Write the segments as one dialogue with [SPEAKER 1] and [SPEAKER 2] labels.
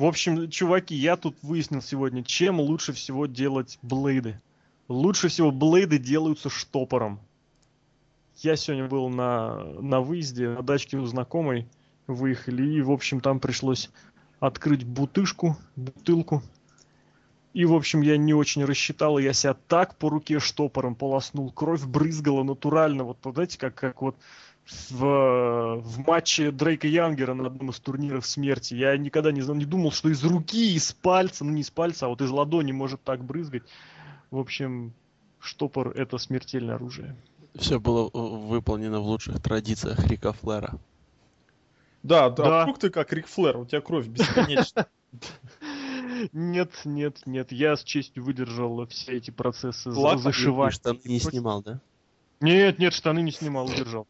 [SPEAKER 1] В общем, чуваки, я тут выяснил сегодня, чем лучше всего делать блейды. Лучше всего блейды делаются штопором. Я сегодня был на, на выезде, на дачке у знакомой выехали, и, в общем, там пришлось открыть бутышку, бутылку. И, в общем, я не очень рассчитал, я себя так по руке штопором полоснул. Кровь брызгала натурально, вот, знаете, как, как вот в, в матче Дрейка Янгера на одном из турниров смерти. Я никогда не, не думал, что из руки, из пальца, ну не из пальца, а вот из ладони может так брызгать. В общем, штопор — это смертельное оружие.
[SPEAKER 2] Все было выполнено в лучших традициях Рика Флера.
[SPEAKER 3] Да, да, да. вдруг ты как Рик Флэр, у тебя кровь бесконечная.
[SPEAKER 1] Нет, нет, нет, я с честью выдержал все эти процессы зашивания.
[SPEAKER 2] штаны не снимал, да?
[SPEAKER 1] Нет, нет, штаны не снимал, удержал.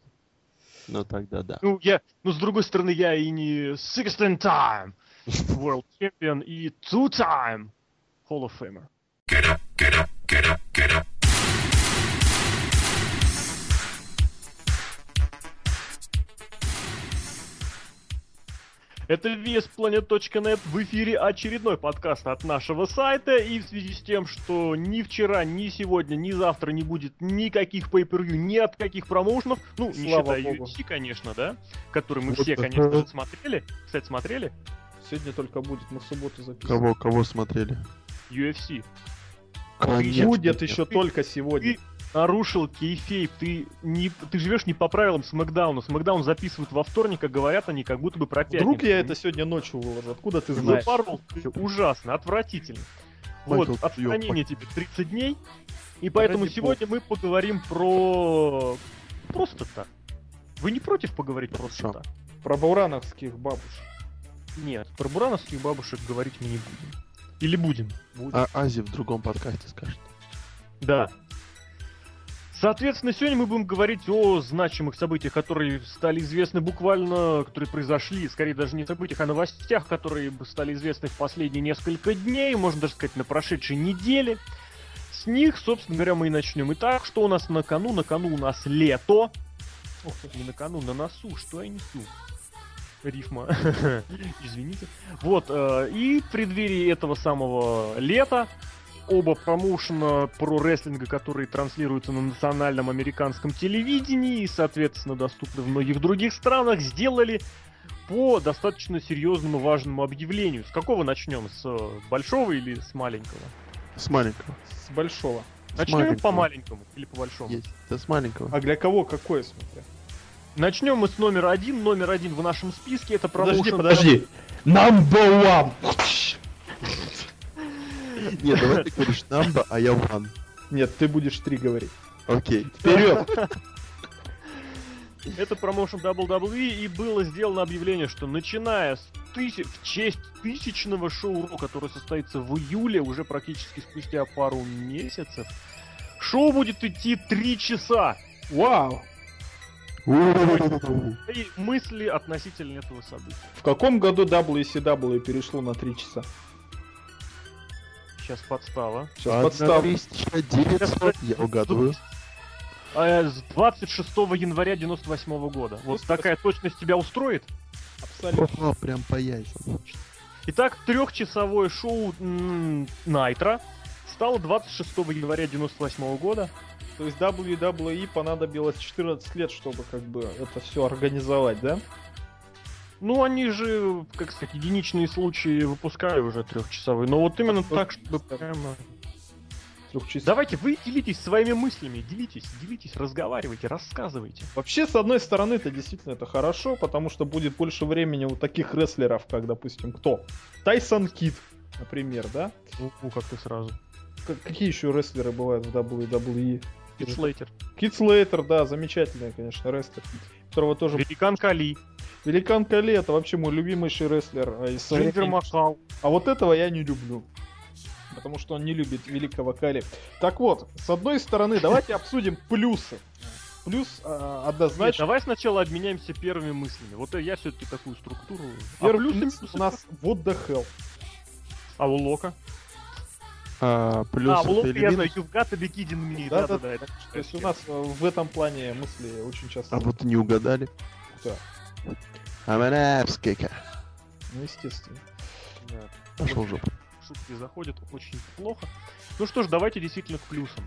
[SPEAKER 2] Ну тогда да.
[SPEAKER 1] Ну, я, ну, с другой стороны, я и не 16 time World Champion и two time Hall of Famer. Get up, get up, get up, get up. Это VSPlanet.net в эфире очередной подкаст от нашего сайта. И в связи с тем, что ни вчера, ни сегодня, ни завтра не будет никаких pay per ни от каких промоушенов, ну, Слава не считая Богу. UFC, конечно, да, который мы вот все, конечно же, смотрели. Кстати, смотрели?
[SPEAKER 3] Сегодня только будет, мы в субботу записываем.
[SPEAKER 2] Кого, кого смотрели?
[SPEAKER 1] UFC.
[SPEAKER 3] Конечно, будет еще только сегодня.
[SPEAKER 1] Ты нарушил кейфейп, ты, не, ты живешь не по правилам Смакдауна. Смакдаун записывают во вторник, а говорят они как будто бы про пятницу.
[SPEAKER 3] Вдруг я это сегодня ночью выложу, откуда ты знаешь?
[SPEAKER 1] Запорол, ужасно, отвратительно. Майкл, вот, отстранение тебе 30 дней, и поэтому Ради сегодня бог. мы поговорим про... Просто так. Вы не против поговорить просто так?
[SPEAKER 3] Про бурановских бабушек.
[SPEAKER 1] Нет, про бурановских бабушек говорить мы не будем. Или будем? будем.
[SPEAKER 2] А Ази в другом подкасте скажет.
[SPEAKER 1] Да, Соответственно, сегодня мы будем говорить о значимых событиях, которые стали известны буквально, которые произошли, скорее даже не событиях, а новостях, которые стали известны в последние несколько дней, можно даже сказать, на прошедшей неделе. С них, собственно говоря, мы и начнем. Итак, что у нас на кону? На кону у нас лето. Ох, не на кону, на носу. Что я несу? Рифма. Извините. Вот, э, и в преддверии этого самого лета оба промоушена про рестлинга, которые транслируются на национальном американском телевидении и, соответственно, доступны в многих других странах, сделали по достаточно серьезному важному объявлению. С какого начнем? С большого или с маленького?
[SPEAKER 2] С маленького.
[SPEAKER 3] С большого.
[SPEAKER 1] Начнем по маленькому или по большому?
[SPEAKER 2] Есть. Да с маленького.
[SPEAKER 3] А для кого какое, смотря?
[SPEAKER 1] Начнем мы с номера один. Номер один в нашем списке это
[SPEAKER 3] промоушен... Подожди, подожди. Number one!
[SPEAKER 2] Нет, давай ты говоришь number, а я one.
[SPEAKER 3] Нет, ты будешь три говорить.
[SPEAKER 2] Окей. Вперед!
[SPEAKER 1] Это промоушен WWE, и было сделано объявление, что начиная с тысяч, в честь тысячного шоу которое состоится в июле, уже практически спустя пару месяцев, шоу будет идти три часа.
[SPEAKER 3] Вау!
[SPEAKER 1] И мысли относительно этого события.
[SPEAKER 3] В каком году WCW перешло на три часа?
[SPEAKER 1] Сейчас подстава.
[SPEAKER 2] Сейчас подстава. 1900, я угадываю.
[SPEAKER 1] А, с 26 января 98 года. Вот такая точность тебя устроит?
[SPEAKER 2] Абсолютно. О, прям по яйцам.
[SPEAKER 1] Итак, трехчасовое шоу Найтра стало 26 января 98 года.
[SPEAKER 3] То есть WWE понадобилось 14 лет, чтобы как бы это все организовать, да?
[SPEAKER 1] Ну, они же, как сказать, единичные случаи выпускали уже трехчасовые. Но вот именно а так, чтобы прямо... Давайте вы делитесь своими мыслями, делитесь, делитесь, разговаривайте, рассказывайте.
[SPEAKER 3] Вообще, с одной стороны, это действительно это хорошо, потому что будет больше времени у таких рестлеров, как, допустим, кто? Тайсон Кид, например, да?
[SPEAKER 1] Ну, ну как ты сразу.
[SPEAKER 3] Как, какие еще рестлеры бывают в WWE?
[SPEAKER 1] Хит Слейтер.
[SPEAKER 3] Хит Слейтер, да, замечательный, конечно, рестлер. Которого тоже...
[SPEAKER 1] Великан Кали.
[SPEAKER 3] Великан Кали это вообще мой любимейший рестлер.
[SPEAKER 1] А из Джиндер Махал.
[SPEAKER 3] А вот этого я не люблю. Потому что он не любит великого Кали. Так вот, с одной стороны, давайте обсудим плюсы. Плюс э, однозначно... Нет,
[SPEAKER 1] давай сначала обменяемся первыми мыслями. Вот я все-таки такую структуру...
[SPEAKER 3] Первый а плюс у нас what the hell.
[SPEAKER 1] А у Лока?
[SPEAKER 2] А, плюс а,
[SPEAKER 1] Лока я знаю, you've got to be kidding me.
[SPEAKER 3] Да, да, да. То есть у нас в этом плане мысли очень часто...
[SPEAKER 2] А вот не угадали.
[SPEAKER 3] Да.
[SPEAKER 2] I'm an ass kicker.
[SPEAKER 3] Ну, естественно.
[SPEAKER 1] Да.
[SPEAKER 2] Пошел в жопу.
[SPEAKER 1] Шутки заходят очень плохо. Ну что ж, давайте действительно к плюсам.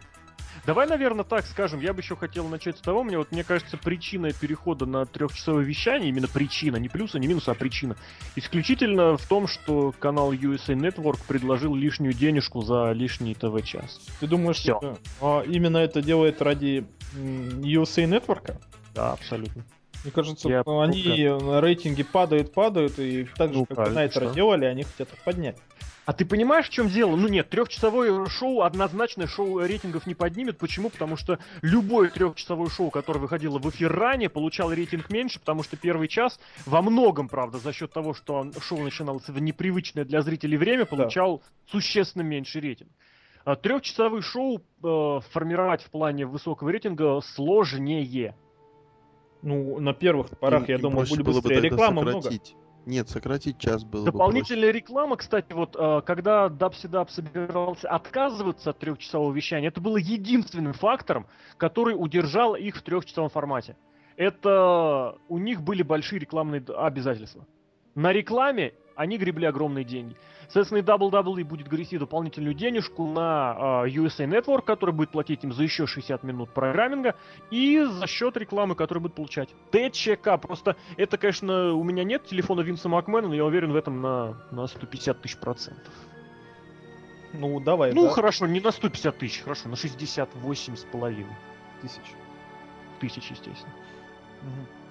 [SPEAKER 1] Давай, наверное, так скажем. Я бы еще хотел начать с того, мне вот мне кажется, причина перехода на трехчасовое вещание, именно причина, не плюс, не минус, а причина, исключительно в том, что канал USA Network предложил лишнюю денежку за лишний ТВ-час.
[SPEAKER 3] Ты думаешь,
[SPEAKER 1] Всё.
[SPEAKER 3] что а, именно это делает ради USA Network?
[SPEAKER 1] Да, абсолютно.
[SPEAKER 3] Мне кажется,
[SPEAKER 1] Я-
[SPEAKER 3] они э, рейтинги падают, падают, и так же,
[SPEAKER 1] Ну,
[SPEAKER 3] как
[SPEAKER 1] что.
[SPEAKER 3] делали, они хотят их поднять.
[SPEAKER 1] А ты понимаешь, в чем дело? Ну нет, трехчасовое шоу однозначно шоу рейтингов не поднимет. Почему? Потому что любое трехчасовое шоу, которое выходило в эфир ранее, получало рейтинг меньше, потому что первый час во многом, правда, за счет того, что шоу начиналось в непривычное для зрителей время, получал существенно меньше рейтинг. А Трехчасовые шоу э, формировать в плане высокого рейтинга сложнее.
[SPEAKER 3] Ну, на первых порах,
[SPEAKER 2] Им-
[SPEAKER 3] я
[SPEAKER 2] им
[SPEAKER 3] думаю, будет
[SPEAKER 2] было бы
[SPEAKER 3] быстрее. Рекламы много.
[SPEAKER 2] сократить. Нет, сократить час было бы
[SPEAKER 1] Дополнительная реклама, кстати, вот э, когда Дабсидап собирался отказываться от трехчасового вещания, это было единственным фактором, который удержал их в трехчасовом формате. Это у них были большие рекламные обязательства. На рекламе они гребли огромные деньги. Соответственно, и WWE будет грести дополнительную денежку на э, USA Network, который будет платить им за еще 60 минут программинга, и за счет рекламы, которую будут получать. ТЧК, просто это, конечно, у меня нет телефона Винса Макмена, но я уверен в этом на, на 150 тысяч процентов.
[SPEAKER 3] Ну, давай,
[SPEAKER 1] Ну,
[SPEAKER 3] да,
[SPEAKER 1] хорошо, не на 150 тысяч, хорошо, на 68 с половиной
[SPEAKER 3] тысяч.
[SPEAKER 1] тысяч, естественно.
[SPEAKER 3] Мгм.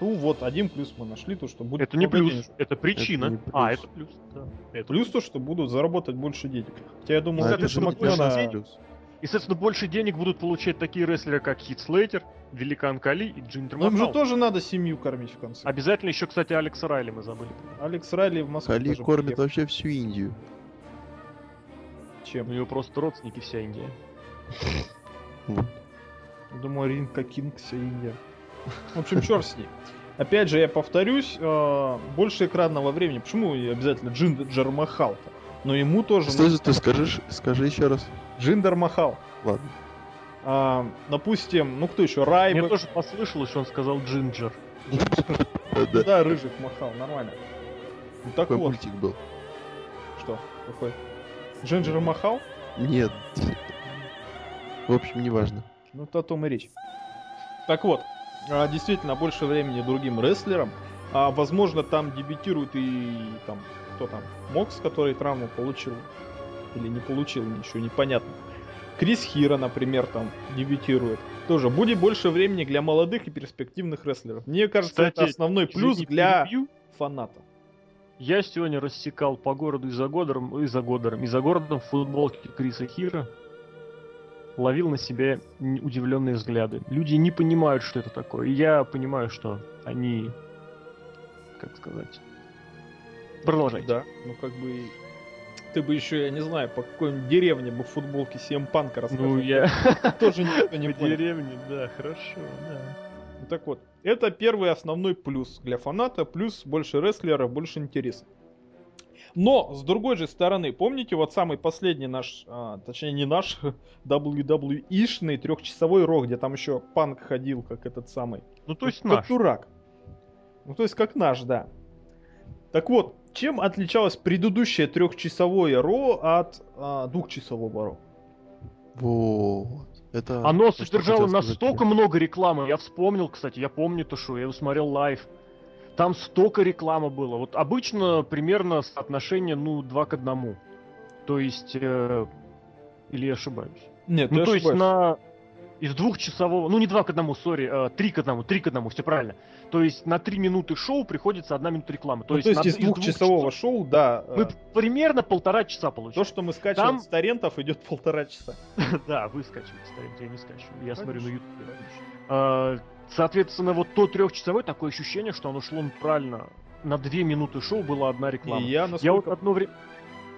[SPEAKER 3] Ну вот, один плюс мы нашли, то, что будет
[SPEAKER 1] Это не плюс,
[SPEAKER 3] денег.
[SPEAKER 1] это причина.
[SPEAKER 2] не
[SPEAKER 1] А,
[SPEAKER 2] плюс.
[SPEAKER 1] это плюс, да. Это
[SPEAKER 3] Плюс то, что будут заработать больше денег. Хотя я думаю,
[SPEAKER 2] А
[SPEAKER 3] у
[SPEAKER 1] это
[SPEAKER 2] это
[SPEAKER 1] же
[SPEAKER 3] Макмена-
[SPEAKER 2] плюс.
[SPEAKER 1] И, соответственно, больше денег будут получать такие рестлеры, как Хит Слейтер, Великан Кали и Джиндер
[SPEAKER 3] им же тоже надо семью кормить в конце.
[SPEAKER 1] Обязательно еще, кстати, Алекса Райли мы забыли.
[SPEAKER 3] Алекс Райли в Москве
[SPEAKER 2] Кали кормит
[SPEAKER 3] приехал.
[SPEAKER 2] вообще всю Индию.
[SPEAKER 1] У
[SPEAKER 3] Чем?
[SPEAKER 1] него просто родственники вся Индия.
[SPEAKER 3] Думаю, Ring Ka King, вся Индия. В общем, черт с ней. Опять же, я повторюсь, э, больше экранного времени. Почему обязательно Джиндер Махал-то? Но ему тоже...
[SPEAKER 2] Что же ты скажешь? Скажи еще раз.
[SPEAKER 3] Джиндер Махал.
[SPEAKER 2] Ладно.
[SPEAKER 3] А, допустим, ну кто еще? Райбек.
[SPEAKER 1] тоже послышалось, что он сказал Джинджер.
[SPEAKER 2] Да,
[SPEAKER 3] рыжий Махал, нормально. Ну так вот,
[SPEAKER 2] мультик был.
[SPEAKER 3] что? Какой? Джинджер Махал?
[SPEAKER 2] Нет. В общем, неважно.
[SPEAKER 3] Ну, это о том и речь. Так вот, действительно, больше времени другим рестлерам. А, возможно, там дебютирует и там, кто там, Мокс, который травму получил. Или не получил, еще непонятно. Крис Хира, например, там дебютирует. Тоже будет больше времени для молодых и перспективных рестлеров. Мне кажется, это
[SPEAKER 1] Кстати,
[SPEAKER 3] основной плюс для
[SPEAKER 1] перебью.
[SPEAKER 3] фаната.
[SPEAKER 1] Я сегодня рассекал по городу и за Годором, и за Годором, и за городом в футболке Криса Хира. Ловил на себе удивленные взгляды. Люди не понимают, что это такое. И я понимаю, что они... Как сказать... Продолжайте.
[SPEAKER 3] Да, ну как бы... Ты бы еще, я не знаю, по какой-нибудь деревне бы в футболке CM Панка рассказал.
[SPEAKER 1] Ну, я...
[SPEAKER 3] Тоже никто не
[SPEAKER 1] По
[SPEAKER 3] понял.
[SPEAKER 1] деревне, да, хорошо, да.
[SPEAKER 3] Ну, Так вот, это первый основной плюс для фаната, плюс больше рестлеров, больше интереса. Но, с другой же стороны, помните вот самый последний наш, а, точнее не наш, WWE-шный трехчасовой рок, где там еще панк ходил, как этот самый.
[SPEAKER 1] Ну, то есть
[SPEAKER 3] как
[SPEAKER 1] наш.
[SPEAKER 3] дурак. Ну, то есть как наш, да. Так вот, чем отличалось предыдущее трехчасовое Ро от а, двухчасового Ро?
[SPEAKER 2] Вот. Это
[SPEAKER 1] Оно
[SPEAKER 2] то,
[SPEAKER 1] содержало настолько много рекламы. Я вспомнил, кстати, я помню то, что я его смотрел live. Там столько рекламы было. Вот обычно примерно соотношение, ну, 2 к 1. То есть... э, или я ошибаюсь?
[SPEAKER 3] Нет,
[SPEAKER 1] Ну, то есть
[SPEAKER 3] ошибаешься.
[SPEAKER 1] на... Из двухчасового... Ну, не 2 к 1, sorry, э, 3 к 1, 3 к 1, все правильно. То есть на 3 минуты шоу приходится 1 минута рекламы. То
[SPEAKER 3] Ну,
[SPEAKER 1] есть,
[SPEAKER 3] то есть из двухчасового
[SPEAKER 1] часов
[SPEAKER 3] шоу, да,
[SPEAKER 1] Мы
[SPEAKER 3] э,
[SPEAKER 1] примерно полтора часа получили.
[SPEAKER 3] то, что мы скачиваем
[SPEAKER 1] Там-
[SPEAKER 3] с торрентов, идет полтора часа.
[SPEAKER 1] Да, вы скачиваете, ставите, я не скачиваю. Я смотрю на YouTube. Соответственно, вот то трехчасовое правильно ощущение, что оно шло правильно. На две минуты шоу была одна
[SPEAKER 3] И
[SPEAKER 1] реклама.
[SPEAKER 3] я,
[SPEAKER 1] Я вот
[SPEAKER 3] насколько...
[SPEAKER 1] одно время...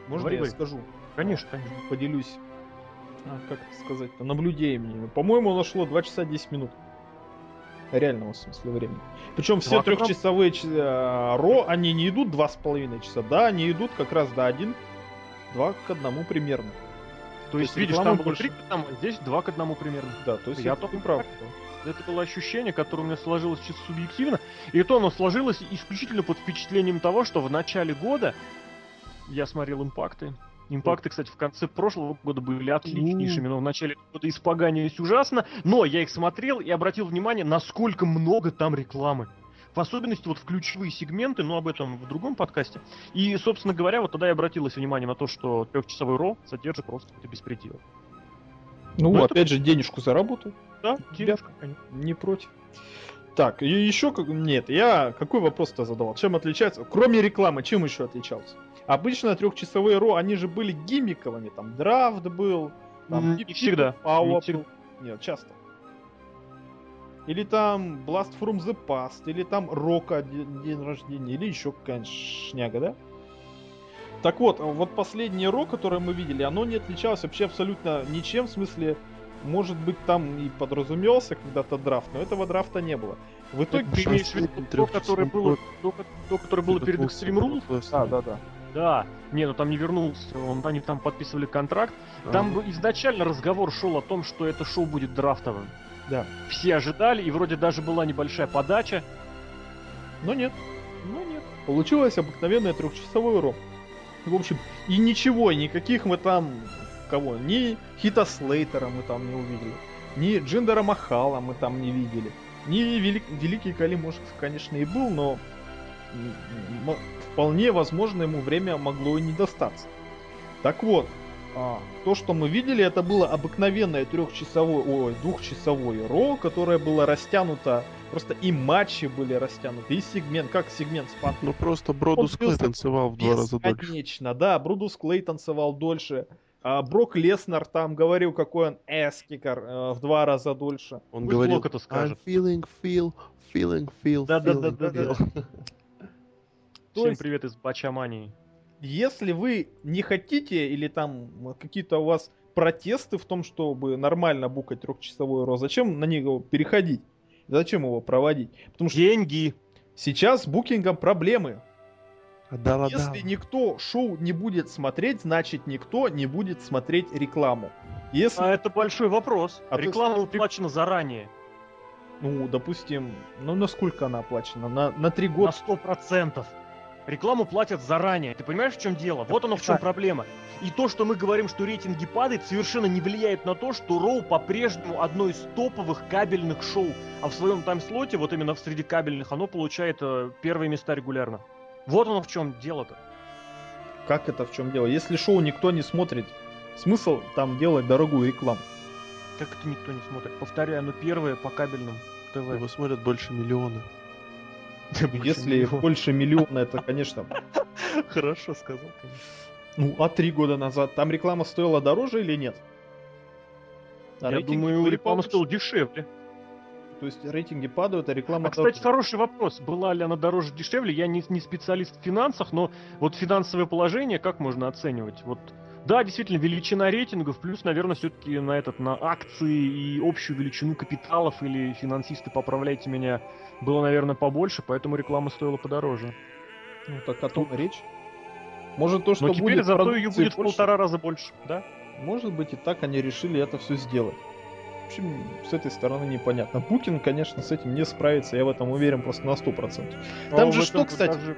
[SPEAKER 3] Можно
[SPEAKER 1] Говори,
[SPEAKER 3] я
[SPEAKER 1] говори.
[SPEAKER 3] скажу?
[SPEAKER 1] Конечно, конечно.
[SPEAKER 3] Поделюсь. А, как это сказать-то? Наблюдениями. По-моему, оно шло 2 часа 10 минут. Реального смысла времени. Причем все трехчасовые ч- э, ро, они не идут два с половиной часа. Да, они идут как раз до один, два к одному примерно.
[SPEAKER 1] То есть,
[SPEAKER 3] есть
[SPEAKER 1] видишь, там было
[SPEAKER 3] больше.
[SPEAKER 1] три к одному, а здесь два к одному примерно.
[SPEAKER 3] Да, то есть
[SPEAKER 1] Я только
[SPEAKER 3] прав.
[SPEAKER 1] Это было ощущение, которое у меня сложилось чисто субъективно. И то оно сложилось исключительно под впечатлением того, что в начале года я смотрел импакты. Импакты, кстати, в конце прошлого года были отличнейшими, но в начале года испоганились ужасно. Но я их смотрел и обратил внимание, насколько много там рекламы. В особенности вот в ключевые сегменты, но об этом в другом подкасте. И, собственно говоря, вот тогда я обратилось внимание на то, что трехчасовой ро содержит просто какой-то беспредел.
[SPEAKER 3] Ну,
[SPEAKER 1] Ну, это-
[SPEAKER 3] опять же, денежку заработал.
[SPEAKER 1] Да, конечно.
[SPEAKER 3] Не против. Так, и еще как... Нет, я какой вопрос-то задавал? Чем отличается? Кроме рекламы, чем еще отличался? Обычно трехчасовые ро, они же были гиммиковыми. Там драфт был, там
[SPEAKER 1] не всегда,
[SPEAKER 3] Power
[SPEAKER 1] не
[SPEAKER 3] был.
[SPEAKER 1] всегда.
[SPEAKER 3] Нет, часто. Или там Blast from the Past, или там Рока день, день рождения, или еще какая-нибудь шняга, да? Так вот, вот последнее Ро, которое мы видели, оно не отличалось вообще абсолютно ничем, в смысле, может быть, там и подразумевался когда-то драфт, но этого драфта не было. В итоге...
[SPEAKER 1] Ты имеешь в виду то, которое было, то, то, которое было перед Extreme Rules?
[SPEAKER 3] Да, да, да.
[SPEAKER 1] Да, не, ну там не вернулся, он, они там подписывали контракт. Там бы изначально разговор шел о том, что это шоу будет драфтовым.
[SPEAKER 3] Да.
[SPEAKER 1] Все ожидали, и вроде даже была небольшая подача.
[SPEAKER 3] Но нет.
[SPEAKER 1] Но нет.
[SPEAKER 3] Получилось обыкновенное трехчасовое Ро. В общем, и ничего, никаких мы там кого, ни Хита Слейтера мы там не увидели, ни Джиндера Махала мы там не видели, ни Велик- Великий Кали, может, конечно, и был, но вполне возможно ему время могло и не достаться. Так вот, а, то, что мы видели, это было обыкновенное трехчасовое, ой, двухчасовое Ро, которое было растянуто, просто и матчи были растянуты, и сегмент, как сегмент с
[SPEAKER 2] Ну просто Бродус Клей танцевал в два раза дольше.
[SPEAKER 3] Бесконечно, да. Брудус Клей танцевал дольше. А Брок Леснар там говорил, какой он эскикер э, в два раза дольше.
[SPEAKER 2] Он
[SPEAKER 1] Пусть
[SPEAKER 2] говорил,
[SPEAKER 1] Лок это скажет.
[SPEAKER 2] I'm feeling, feel, feeling, feel,
[SPEAKER 1] Да-да-да-да-да.
[SPEAKER 2] feeling, feel».
[SPEAKER 3] То
[SPEAKER 1] Всем
[SPEAKER 3] есть-
[SPEAKER 1] привет из Бачамании.
[SPEAKER 3] Если вы не хотите или там какие-то у вас протесты в том, чтобы нормально букать трехчасовой ро, зачем на него переходить? Зачем его проводить? Потому что
[SPEAKER 1] Деньги.
[SPEAKER 3] сейчас с букингом проблемы.
[SPEAKER 2] Отдал, отдал.
[SPEAKER 3] Если никто шоу не будет смотреть, значит никто не будет смотреть рекламу. Если,
[SPEAKER 1] А это большой вопрос.
[SPEAKER 3] А
[SPEAKER 1] Реклама уплачена заранее.
[SPEAKER 3] ну, допустим, ну насколько она оплачена? На, на три
[SPEAKER 1] На
[SPEAKER 3] года?
[SPEAKER 1] сто процентов. Рекламу платят заранее. Ты понимаешь, в чем дело? Вот оно в чем
[SPEAKER 3] Да.
[SPEAKER 1] проблема. И то, что мы говорим, что рейтинги падают, совершенно не влияет на то, что Роу по-прежнему одно из топовых кабельных шоу. А в своем тайм-слоте, вот именно в среди кабельных, оно получает э, первые места регулярно. Вот оно в чем дело-то.
[SPEAKER 3] Как это в чем дело? Если шоу никто не смотрит, смысл там делать дорогую рекламу?
[SPEAKER 1] Как это никто не смотрит? Повторяю, оно первое по кабельным ТВ.
[SPEAKER 2] Его смотрят больше миллиона.
[SPEAKER 3] Если больше миллиона, это, конечно,
[SPEAKER 1] Хорошо сказал, конечно.
[SPEAKER 3] ну, а три года назад там реклама стоила дороже или нет? А
[SPEAKER 1] Я думаю, реклама стоила дешевле.
[SPEAKER 3] То есть рейтинги падают, а реклама
[SPEAKER 1] А, кстати,
[SPEAKER 3] дороже.
[SPEAKER 1] хороший вопрос. Была ли она дороже, дешевле? Я не, не специалист в финансах, но вот финансовое положение как можно оценивать? Вот, да, действительно, величина рейтингов, плюс, наверное, все-таки на этот, на акции и общую величину капиталов, или финансисты, поправляйте меня, было, наверное, побольше, поэтому реклама стоила подороже.
[SPEAKER 3] Ну, так о том и речь. Может то, что
[SPEAKER 1] Но теперь
[SPEAKER 3] будет
[SPEAKER 1] зато ее будет в полтора раза больше, да?
[SPEAKER 3] Может быть и так они решили это все сделать. В общем, с этой стороны непонятно. Букин, конечно, с этим не справится, я в этом уверен просто на 100%. Там
[SPEAKER 1] А
[SPEAKER 3] же что, кстати?
[SPEAKER 1] даже-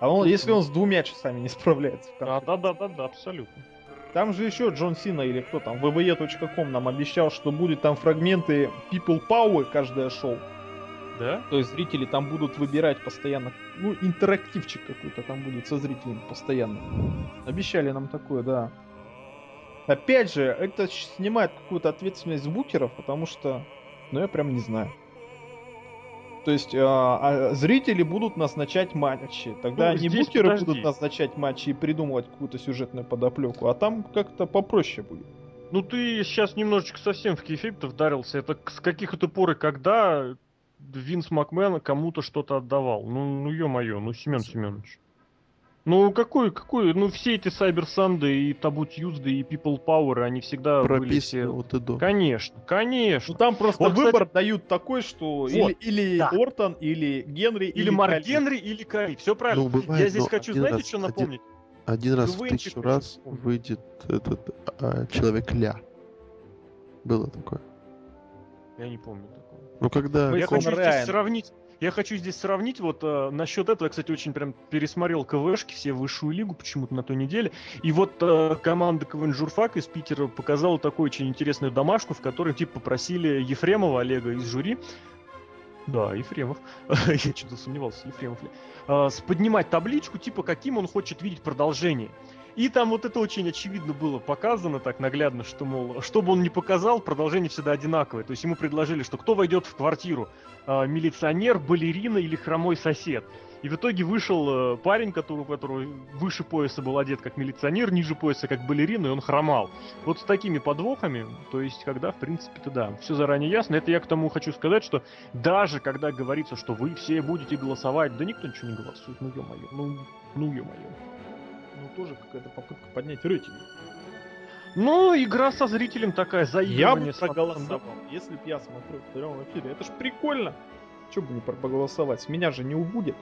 [SPEAKER 3] А он, если он с двумя часами не справляется. в
[SPEAKER 1] Да,
[SPEAKER 3] конце.
[SPEAKER 1] да, да, да, да, абсолютно.
[SPEAKER 3] Там же еще Джон Сина или кто там, vve.com нам обещал, что будет там фрагменты People Power каждое шоу.
[SPEAKER 1] Да?
[SPEAKER 3] То есть зрители там будут выбирать постоянно, ну, интерактивчик какой-то там будет со зрителями постоянно. Обещали нам такое, да. Опять же, это снимает какую-то ответственность букеров, потому что, ну, я прям не знаю. То есть а, а зрители будут назначать матчи. Тогда
[SPEAKER 1] Ну,
[SPEAKER 3] не букеры
[SPEAKER 1] подожди.
[SPEAKER 3] будут назначать матчи и придумывать какую-то сюжетную подоплеку, а там как-то попроще будет.
[SPEAKER 1] Ну ты сейчас немножечко совсем в кейфейп вдарился. Это с каких это пор и когда Винс Макмен кому-то что-то отдавал? Ну, ну ё-моё, ну Семен Семенович. Ну какой, какой, ну все эти Cyber Sunday и Табу Тьюзды и People Power, они всегда были
[SPEAKER 2] Прописано
[SPEAKER 1] все...
[SPEAKER 2] вот и до.
[SPEAKER 1] Конечно,
[SPEAKER 3] Ну
[SPEAKER 1] конечно.
[SPEAKER 3] там просто
[SPEAKER 1] Вот, кстати-
[SPEAKER 3] выбор дают такой, что
[SPEAKER 1] Вот,
[SPEAKER 3] или, или
[SPEAKER 1] да.
[SPEAKER 3] Ортон, или Генри,
[SPEAKER 1] Или Марк
[SPEAKER 3] Кали.
[SPEAKER 1] Генри, или Кари. Все правильно.
[SPEAKER 2] Ну, бывает,
[SPEAKER 1] Я здесь хочу, знаете,
[SPEAKER 2] раз-
[SPEAKER 1] что
[SPEAKER 2] один-
[SPEAKER 1] напомнить?
[SPEAKER 2] Один раз в
[SPEAKER 1] Квентин,
[SPEAKER 2] тысячу раз
[SPEAKER 1] помню.
[SPEAKER 2] выйдет этот а, человек Ля. Было такое.
[SPEAKER 1] Я не помню такого.
[SPEAKER 2] Ну когда
[SPEAKER 1] Я хочу
[SPEAKER 3] Райан.
[SPEAKER 1] здесь сравнить. Я хочу здесь сравнить вот э, насчет этого. Я, кстати, очень прям пересмотрел КВшки, все высшую лигу почему-то на той неделе. И вот э, команда КВН Журфак из Питера показала такую очень интересную домашку, в которой типа попросили Ефремова Олега из жюри да, Ефремов. Я что-то сомневался, Ефремов ли. А, поднимать табличку, типа, каким он хочет видеть продолжение. И там вот это очень очевидно было показано так наглядно, что, мол, что бы он ни показал, продолжение всегда одинаковое. То есть ему предложили, что кто войдет в квартиру, э, милиционер, балерина или хромой сосед. И в итоге вышел э, парень, который, у которого выше пояса был одет как милиционер, ниже пояса как балерина, и он хромал. Вот с такими подвохами, то есть когда, в принципе-то да, все заранее ясно. Это я к тому хочу сказать, что даже когда говорится, что вы все будете голосовать, да никто ничего не голосует, ну ё-моё, ну, ну ё-моё.
[SPEAKER 3] Ну, тоже какая-то попытка поднять рейтинг.
[SPEAKER 1] Ну, игра со зрителем такая,
[SPEAKER 3] Я
[SPEAKER 1] заигрывание.
[SPEAKER 3] бы проголосовал, если б я смотрю в прямом эфире. Это ж прикольно. Че бы не про- поголосовать? Меня же не убудет.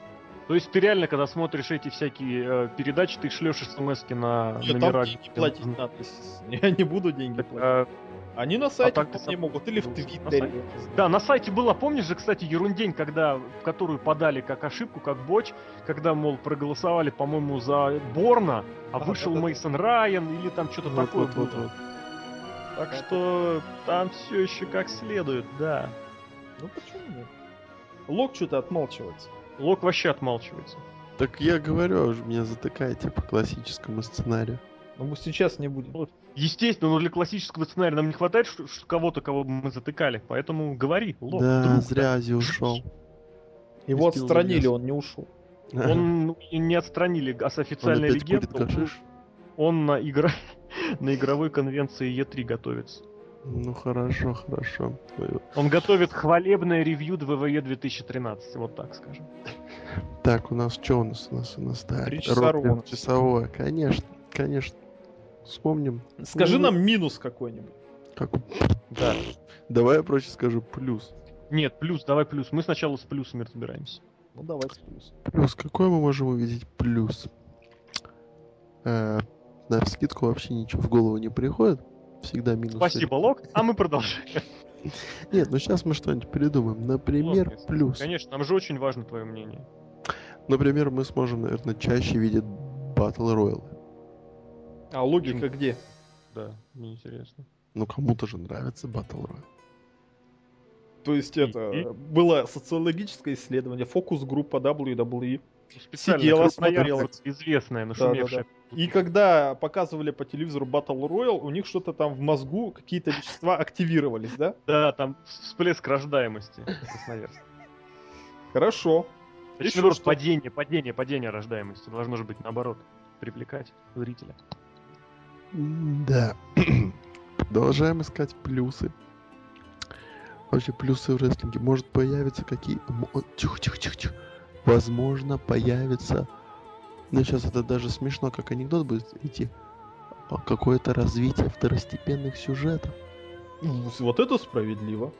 [SPEAKER 1] То есть ты реально, когда смотришь эти всякие э, передачи, ты шлешь смс на
[SPEAKER 3] Нет,
[SPEAKER 1] номера.
[SPEAKER 3] там деньги платить надо. Я не буду деньги платить. Они на сайте
[SPEAKER 1] так ты
[SPEAKER 3] вполне
[SPEAKER 1] сам-
[SPEAKER 3] могут, или в
[SPEAKER 1] на
[SPEAKER 3] Твиттере.
[SPEAKER 1] сайте. Да, на сайте была, помнишь же, кстати, ерундень, когда, в которую подали как ошибку, как боч, когда, мол, проголосовали, по-моему, за Борна, а
[SPEAKER 3] Да,
[SPEAKER 1] вышел
[SPEAKER 3] да, да, да.
[SPEAKER 1] Мейсон Райан или там что-то
[SPEAKER 2] Вот,
[SPEAKER 1] такое
[SPEAKER 2] вот, вот,
[SPEAKER 1] было.
[SPEAKER 2] вот.
[SPEAKER 1] Так
[SPEAKER 3] Да,
[SPEAKER 1] что там все еще как следует, да.
[SPEAKER 3] Ну почему нет? Лок что-то отмалчивается.
[SPEAKER 1] Лок вообще отмалчивается.
[SPEAKER 2] Так я говорю, уже меня затыкаете по классическому сценарию.
[SPEAKER 3] Но мы сейчас не будем.
[SPEAKER 1] Естественно, но для классического сценария нам не хватает ш- кого-то, кого бы мы затыкали. Поэтому говори, Лок.
[SPEAKER 2] да,
[SPEAKER 1] друг,
[SPEAKER 2] зря Ази ушел.
[SPEAKER 3] Его
[SPEAKER 2] Пустил
[SPEAKER 3] отстранили, он не ушел.
[SPEAKER 1] Он ну, не отстранили а с официальной легенды. Он на, игра... на игровой конвенции Е3 готовится.
[SPEAKER 2] Ну хорошо, хорошо.
[SPEAKER 1] Он готовит хвалебное ревью ДВВЕ 2013, вот так скажем.
[SPEAKER 2] Так, у нас что у нас? У нас, у нас
[SPEAKER 3] ровно.
[SPEAKER 2] Часовое, конечно, конечно. Вспомним.
[SPEAKER 3] Скажи
[SPEAKER 2] Ну,
[SPEAKER 3] нам минус какой-нибудь.
[SPEAKER 2] Как...
[SPEAKER 1] Да.
[SPEAKER 2] Давай я проще скажу плюс.
[SPEAKER 1] Нет, плюс, давай плюс. Мы сначала с плюсами разбираемся.
[SPEAKER 3] Ну давайте плюс.
[SPEAKER 2] Плюс, какой мы можем увидеть плюс? Э, на скидку вообще ничего в голову не приходит. Всегда минус.
[SPEAKER 1] Спасибо, Лок. А мы продолжаем.
[SPEAKER 2] Нет, ну сейчас мы что-нибудь придумаем. Например,
[SPEAKER 1] Ладно,
[SPEAKER 2] плюс.
[SPEAKER 1] Конечно, нам же очень важно твое мнение.
[SPEAKER 2] Например, мы сможем, наверное, чаще видеть батл роялы.
[SPEAKER 3] А логика где?
[SPEAKER 1] Да, мне интересно.
[SPEAKER 2] Ну, кому-то же нравится батл роял.
[SPEAKER 3] То есть это
[SPEAKER 1] И-
[SPEAKER 3] было социологическое исследование, фокус-группа WWE.
[SPEAKER 1] Специально
[SPEAKER 3] Сидела, смотрела.
[SPEAKER 1] известная, нашумевшая.
[SPEAKER 3] И когда показывали по телевизору Battle Royale, у них что-то там в мозгу, какие-то вещества активировались, да?
[SPEAKER 1] Да, там всплеск рождаемости.
[SPEAKER 3] Хорошо. Еще что?
[SPEAKER 1] падение, падение, падение рождаемости. Должно же быть наоборот. Привлекать зрителя.
[SPEAKER 2] Да. Продолжаем искать плюсы. Вообще плюсы в рестлинге. Может появиться какие... Тихо, тихо, тихо, тихо. Возможно, появится... Ну, сейчас это даже смешно, как анекдот будет идти. А Какое-то развитие второстепенных сюжетов.
[SPEAKER 3] Ну, Вот это справедливо.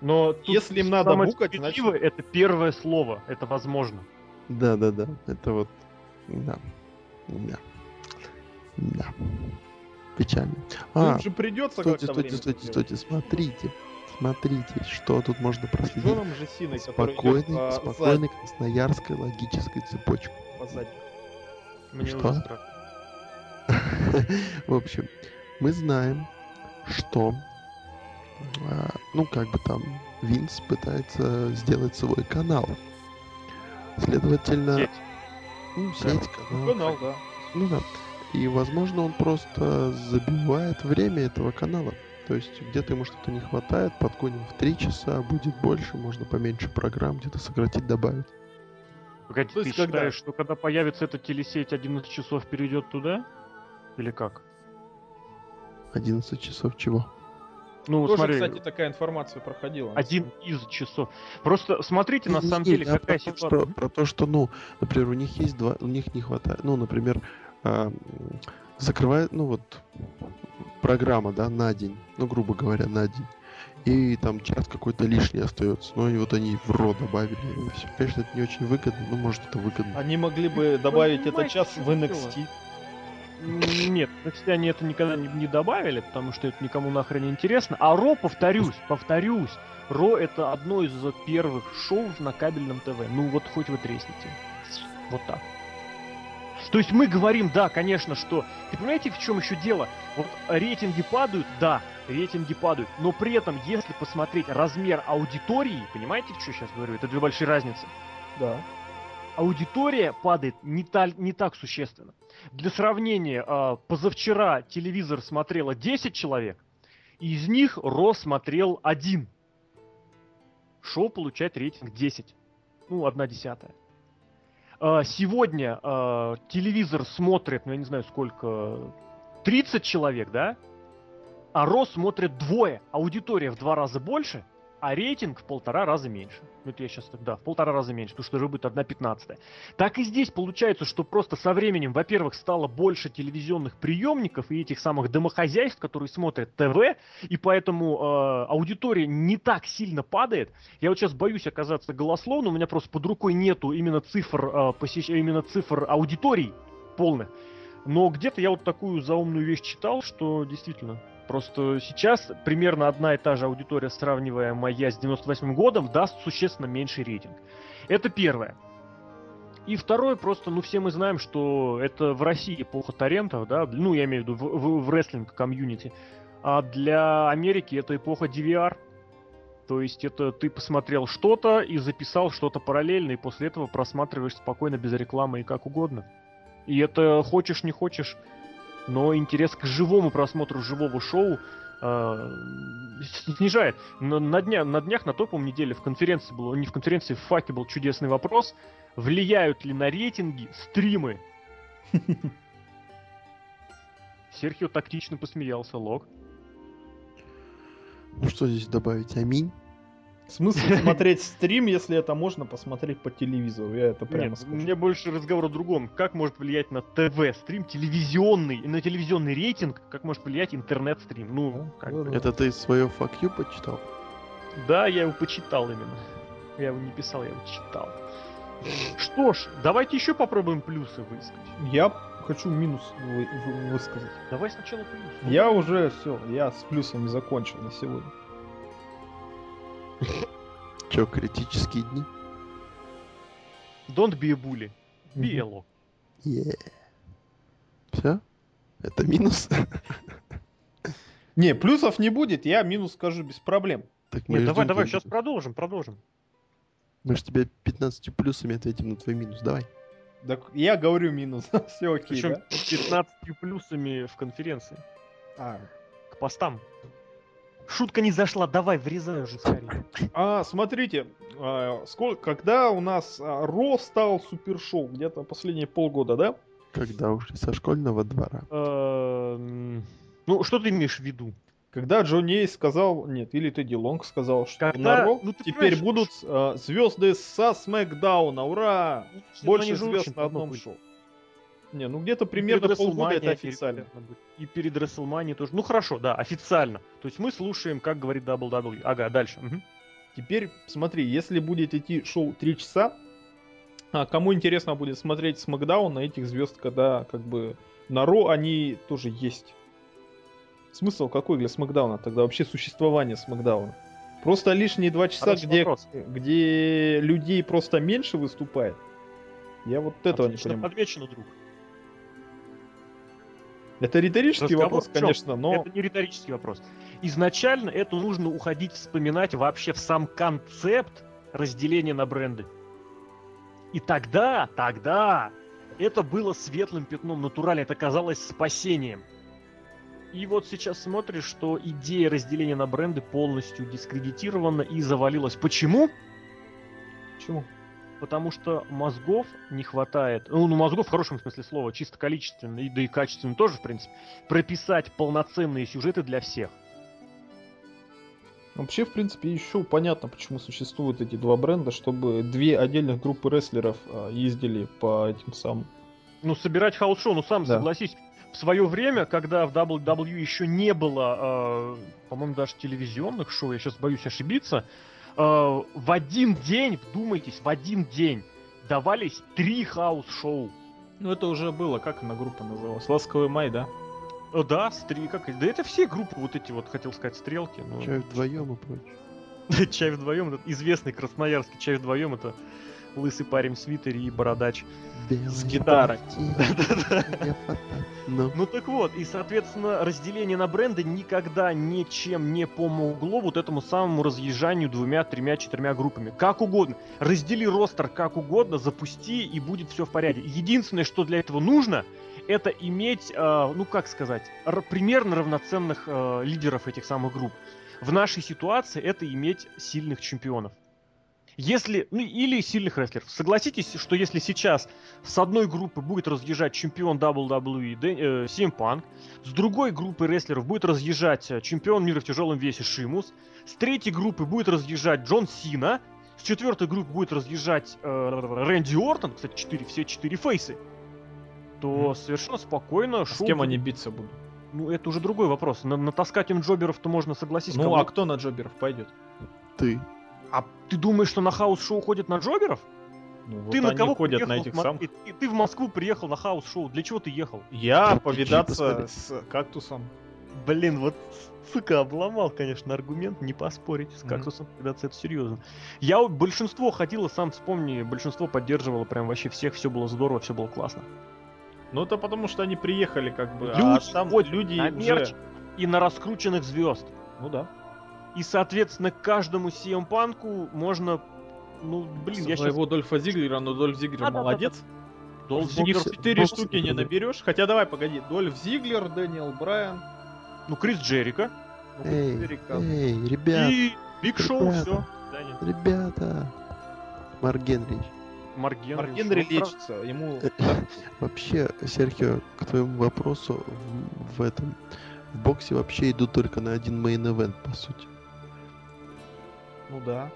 [SPEAKER 1] Но тут
[SPEAKER 3] Если им надо букать,
[SPEAKER 1] справедливое это первое слово. Это возможно.
[SPEAKER 2] Да-да-да. Это вот... Да. Да. Да. Печально. А,
[SPEAKER 3] же придется
[SPEAKER 2] стойте,
[SPEAKER 3] как-то
[SPEAKER 2] стойте, стойте, стойте. Смотрите. Смотрите, что тут можно проследить.
[SPEAKER 3] Джоном же Синой, который
[SPEAKER 2] Спокойной,
[SPEAKER 3] идет по
[SPEAKER 2] красноярской логической цепочкой.
[SPEAKER 3] задней.
[SPEAKER 1] Мне
[SPEAKER 2] Что? В общем, мы знаем, что, а, ну, как бы там, Винс пытается сделать свой канал. Следовательно,
[SPEAKER 1] Сеть.
[SPEAKER 2] ну,
[SPEAKER 1] Да.
[SPEAKER 2] сеть, канал.
[SPEAKER 3] Канал, да.
[SPEAKER 2] Ну да. И, возможно, он просто забивает время этого канала. То есть где-то ему что-то не хватает, подгоним в 3 часа, будет больше, можно поменьше программ где-то сократить, добавить.
[SPEAKER 1] Погоди,
[SPEAKER 3] То
[SPEAKER 1] ты
[SPEAKER 3] есть когда?
[SPEAKER 1] считаешь, что когда появится эта телесеть 11 часов перейдет туда? Или как?
[SPEAKER 2] 11 часов чего?
[SPEAKER 1] Ну,
[SPEAKER 3] Тоже,
[SPEAKER 1] смотри,
[SPEAKER 3] кстати, такая информация проходила.
[SPEAKER 1] один из часов. Просто смотрите, на
[SPEAKER 2] Не,
[SPEAKER 1] самом
[SPEAKER 2] не,
[SPEAKER 1] деле, какая
[SPEAKER 2] про то,
[SPEAKER 1] ситуация.
[SPEAKER 2] Что, про то, что, ну, например, у них есть два, у них не хватает, ну, например, а, закрывает, ну, вот, программа, да, на день, ну, грубо говоря, на день, и там час какой-то лишний остается, ну, и вот они в ро добавили, и все. Конечно, это не очень выгодно, но, может, это выгодно.
[SPEAKER 3] Они могли бы добавить этот час
[SPEAKER 1] в
[SPEAKER 3] NXT.
[SPEAKER 1] Нет, все они это никогда не, не добавили, потому что это никому нахрен не интересно. А Ро, повторюсь, повторюсь, Ро это одно из первых шоу на кабельном ТВ. Ну вот хоть вы тресните. Вот так. То есть мы говорим, да, конечно, что... Ты понимаете, в чем еще дело? Вот рейтинги падают, да, рейтинги падают. Но при этом, если посмотреть размер аудитории, понимаете, что я сейчас говорю? Это две большие разницы.
[SPEAKER 3] Да.
[SPEAKER 1] Аудитория падает не, та, не так существенно. Для сравнения, э, позавчера телевизор смотрело 10 человек, и из них Ро смотрел один. Шоу получает рейтинг 10. Ну, одна десятая. Э, сегодня э, телевизор смотрит, ну, я не знаю сколько, 30 человек, да? А Ро смотрит двое. Аудитория в два раза больше – а рейтинг в полтора раза меньше. Ну, это я сейчас, да, в полтора раза меньше, потому что уже будет 1 пятнадцатая. Так и здесь получается, что просто со временем, во-первых, стало больше телевизионных приемников и этих самых домохозяйств, которые смотрят ТВ, и поэтому э, аудитория не так сильно падает. Я вот сейчас боюсь оказаться голословным, у меня просто под рукой нету именно цифр, э, посещ... именно цифр аудиторий полных. Но где-то я вот такую заумную вещь читал, что действительно Просто сейчас примерно одна и та же аудитория, сравнивая моя с 98 годом, даст существенно меньший рейтинг. Это первое. И второе, просто, ну, все мы знаем, что это в России эпоха торрентов, да, ну, я имею в виду в, в, в рестлинг-комьюнити, а для Америки это эпоха DVR, то есть это ты посмотрел что-то и записал что-то параллельно, и после этого просматриваешь спокойно без рекламы и как угодно. И это хочешь не хочешь, но интерес к живому просмотру живого шоу э, снижает. Но на, дня, на днях, на топовом неделе в конференции был, не в конференции, в факе был чудесный вопрос. Влияют ли на рейтинги стримы? Серхио тактично посмеялся, Лог.
[SPEAKER 2] Ну что здесь добавить? Аминь.
[SPEAKER 3] Смысл смотреть стрим, если это можно посмотреть по телевизору? Я это прямо
[SPEAKER 1] Нет,
[SPEAKER 3] скажу.
[SPEAKER 1] Мне больше разговор о другом. Как может влиять на ТВ стрим телевизионный, на телевизионный рейтинг, как может влиять интернет-стрим? Ну, как бы.
[SPEAKER 2] Это ты свое fuck you почитал?
[SPEAKER 1] Да, я его почитал именно. Я его не писал, я его читал. Что ж, давайте еще попробуем плюсы высказать.
[SPEAKER 3] Я хочу минус вы- вы- высказать.
[SPEAKER 1] Давай сначала плюсы.
[SPEAKER 3] Я уже все, я с плюсами закончил на сегодня.
[SPEAKER 2] Че, критические дни?
[SPEAKER 1] Don't be a bully. Be a.
[SPEAKER 2] Yeah. Все? Это минус?
[SPEAKER 3] Не, плюсов не будет, я минус скажу без проблем.
[SPEAKER 2] Так
[SPEAKER 1] Нет, давай, давай, сейчас продолжим, продолжим.
[SPEAKER 2] Мы же тебе 15 плюсами ответим на твой минус. Давай.
[SPEAKER 3] Так я говорю минус, все окей,
[SPEAKER 1] Причем
[SPEAKER 3] да?
[SPEAKER 1] 15 плюсами в конференции.
[SPEAKER 3] А,
[SPEAKER 1] К постам. Шутка не зашла, давай, врезай уже скорее.
[SPEAKER 3] А, смотрите, а, сколько, когда у нас а, Ро стал супершоу, где-то последние полгода, да?
[SPEAKER 2] Когда ушли со школьного двора.
[SPEAKER 1] Эм, Ну, что ты имеешь в виду?
[SPEAKER 3] Когда Джонни Эйс сказал, нет, или Тедди Лонг сказал, что
[SPEAKER 1] Когда-
[SPEAKER 3] на Ро
[SPEAKER 1] ну,
[SPEAKER 3] теперь будут а, звезды со Смакдауна, ура!
[SPEAKER 1] Ну,
[SPEAKER 3] Больше звезд на одном шоу. Не, ну где-то примерно
[SPEAKER 1] перед
[SPEAKER 3] полгода это официально.
[SPEAKER 1] И перед WrestleMania тоже. Ну хорошо, да, официально. То есть мы слушаем, как говорит WWE. Ага, дальше. Мгм.
[SPEAKER 3] Теперь смотри, если будет идти шоу 3 часа, а кому интересно будет смотреть Смакдаун на этих звезд, когда как бы на Ро они тоже есть. Смысл какой для Смакдауна тогда вообще существование Смакдауна? Просто лишние два часа,
[SPEAKER 1] Хороший
[SPEAKER 3] где,
[SPEAKER 1] вопрос.
[SPEAKER 3] где людей просто меньше выступает. Я вот этого не
[SPEAKER 1] Отлично
[SPEAKER 3] понимаю.
[SPEAKER 1] подмечено, друг.
[SPEAKER 3] Это риторический
[SPEAKER 1] Разговор
[SPEAKER 3] вопрос,
[SPEAKER 1] в чём?
[SPEAKER 3] конечно, но
[SPEAKER 1] Это не риторический вопрос. Изначально это нужно уходить вспоминать вообще в сам концепт разделения на бренды. И тогда, тогда это было светлым пятном натурально, это казалось спасением. И вот сейчас смотришь, что идея разделения на бренды полностью дискредитирована и завалилась. Почему?
[SPEAKER 3] почему?
[SPEAKER 1] Потому что мозгов не хватает. Ну, ну, мозгов в хорошем смысле слова, чисто количественно, и да и качественно тоже, в принципе. Прописать полноценные сюжеты для всех.
[SPEAKER 3] Вообще, в принципе, еще понятно, почему существуют эти два бренда, чтобы две отдельных группы рестлеров а, ездили по этим самым.
[SPEAKER 1] Ну, собирать хаус-шоу, ну сам
[SPEAKER 3] Да.
[SPEAKER 1] согласись. В свое время, когда в WWE еще не было, э, по-моему, даже телевизионных шоу, я сейчас боюсь ошибиться, э, в один день, вдумайтесь, в один день давались три хаус-шоу.
[SPEAKER 3] Ну это уже было, как она группа называлась? Ласковый май, да?
[SPEAKER 1] О, да, стри... как... да это все группы вот эти вот, хотел сказать, стрелки. Но...
[SPEAKER 2] Чай вдвоем и прочее.
[SPEAKER 1] чай вдвоем, известный красноярский чай вдвоем, это лысый парень в свитере и бородач
[SPEAKER 2] Белая
[SPEAKER 3] с гитарой.
[SPEAKER 2] Ну,
[SPEAKER 1] Ну так вот, и соответственно разделение на бренды никогда ничем не помогло вот этому самому разъезжанию двумя, тремя, четырьмя группами. Как угодно. Раздели ростер как угодно, запусти и будет все в порядке. Единственное, что для этого нужно, это иметь, э, ну как сказать, примерно равноценных э, лидеров этих самых групп. В нашей ситуации это иметь сильных чемпионов. Если, ну или сильных рестлеров. Согласитесь, что если сейчас с одной группы будет разъезжать чемпион WWE Дэ- э, CM Punk, с другой группы рестлеров будет разъезжать э, чемпион мира в тяжелом весе Шимус, с третьей группы будет разъезжать Джон Сина, с четвертой группы будет разъезжать э, Рэнди Ортон, кстати, четыре, все четыре фейсы, то
[SPEAKER 3] Мгм.
[SPEAKER 1] совершенно спокойно
[SPEAKER 3] А С
[SPEAKER 1] шоу
[SPEAKER 3] кем
[SPEAKER 1] будет-
[SPEAKER 3] они биться будут?
[SPEAKER 1] Ну, это уже другой вопрос. На- натаскать им джоберов-то можно согласиться.
[SPEAKER 3] Ну, а кто на Джоберов пойдет?
[SPEAKER 2] ты.
[SPEAKER 1] А ты думаешь, что на хаус-шоу ходят на джоберов?
[SPEAKER 3] Ну, вот
[SPEAKER 1] ты на кого
[SPEAKER 3] ходят
[SPEAKER 1] приехал
[SPEAKER 3] на этих самых.
[SPEAKER 1] и- и ты в Москву приехал на хаус-шоу. Для чего ты ехал?
[SPEAKER 3] Я повидаться с кактусом.
[SPEAKER 1] Блин, вот сука, обломал, конечно, аргумент, не поспорить с кактусом, когда-то это серьезно. Я большинство ходило, сам вспомни, большинство поддерживало прям вообще всех, все было здорово, все было классно.
[SPEAKER 3] Ну, это потому что они приехали, как бы. а
[SPEAKER 1] Люди
[SPEAKER 3] там
[SPEAKER 1] ходят
[SPEAKER 3] люди
[SPEAKER 1] на
[SPEAKER 3] уже-
[SPEAKER 1] мерч и на раскрученных звезд.
[SPEAKER 3] Ну да.
[SPEAKER 1] И, соответственно, каждому CM панку можно, ну, блин, я сейчас...
[SPEAKER 3] Своего Дольфа Зиглера, но Дольф Зиглер
[SPEAKER 1] Да-да-да-да.
[SPEAKER 3] молодец.
[SPEAKER 1] Долф
[SPEAKER 3] В
[SPEAKER 1] Зиглер-
[SPEAKER 2] боксе-
[SPEAKER 3] Четыре
[SPEAKER 2] боксе
[SPEAKER 3] штуки не
[SPEAKER 2] да.
[SPEAKER 3] наберешь. Хотя давай, погоди. Дольф Зиглер, Дэниел Брайан.
[SPEAKER 1] ну, Крис Джерика
[SPEAKER 3] ну,
[SPEAKER 2] Эй,
[SPEAKER 3] Америка.
[SPEAKER 2] эй, ребят,
[SPEAKER 1] и Биг Шоу,
[SPEAKER 2] ребята.
[SPEAKER 1] все.
[SPEAKER 2] ребята. Марк Генрич.
[SPEAKER 1] Марк Генри.
[SPEAKER 3] Марк Генри
[SPEAKER 1] ушел.
[SPEAKER 3] лечится. Ему
[SPEAKER 2] Вообще, Серхио, к твоему вопросу, в, в этом в боксе вообще идут только на один main event, по сути.
[SPEAKER 3] Ну да.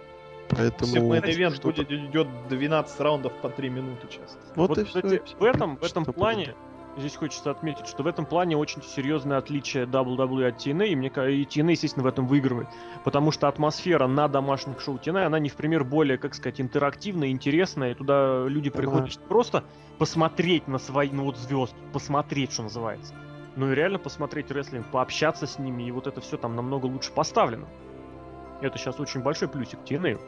[SPEAKER 2] Поэтому...
[SPEAKER 3] Если main
[SPEAKER 2] event
[SPEAKER 3] будет идет 12 раундов по 3 минуты часто.
[SPEAKER 2] Вот,
[SPEAKER 1] Вот,
[SPEAKER 2] и
[SPEAKER 1] кстати,
[SPEAKER 2] и всё.
[SPEAKER 1] в этом, в этом плане,
[SPEAKER 2] будет?
[SPEAKER 1] здесь хочется отметить, что в этом плане очень серьезное отличие WWE от TNA, и, мне, и TNA, естественно, в этом выигрывает. Потому что атмосфера на домашних шоу TNA, она не в пример более, как сказать, интерактивная, интересная, и туда люди приходят
[SPEAKER 2] Домашних.
[SPEAKER 1] не просто посмотреть на свои, ну вот звезд, посмотреть, что называется. Ну и реально посмотреть рестлинг, пообщаться с ними, и вот это все там намного лучше поставлено. Это сейчас очень большой плюсик TNA.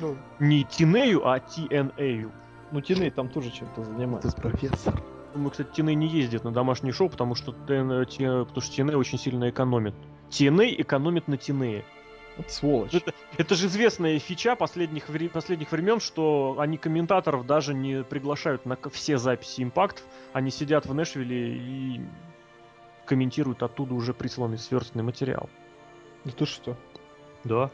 [SPEAKER 3] Ну,
[SPEAKER 1] Не TNA, а TNA.
[SPEAKER 3] ну Тиней там тоже чем-то
[SPEAKER 2] Ты
[SPEAKER 3] занимается.
[SPEAKER 2] профессор.
[SPEAKER 1] Думаю, кстати, TNA не ездит на домашнее шоу, потому что, TN, T- потому что TNA очень сильно экономит. TNA экономит на TNA.
[SPEAKER 3] Вот сволочь.
[SPEAKER 1] Это, это же известная фича последних, вре- последних времен, что они комментаторов даже не приглашают на все записи импактов. Они сидят в Нэшвилле и комментируют оттуда уже присланный сверстный материал.
[SPEAKER 3] Ну ты что?
[SPEAKER 1] Да.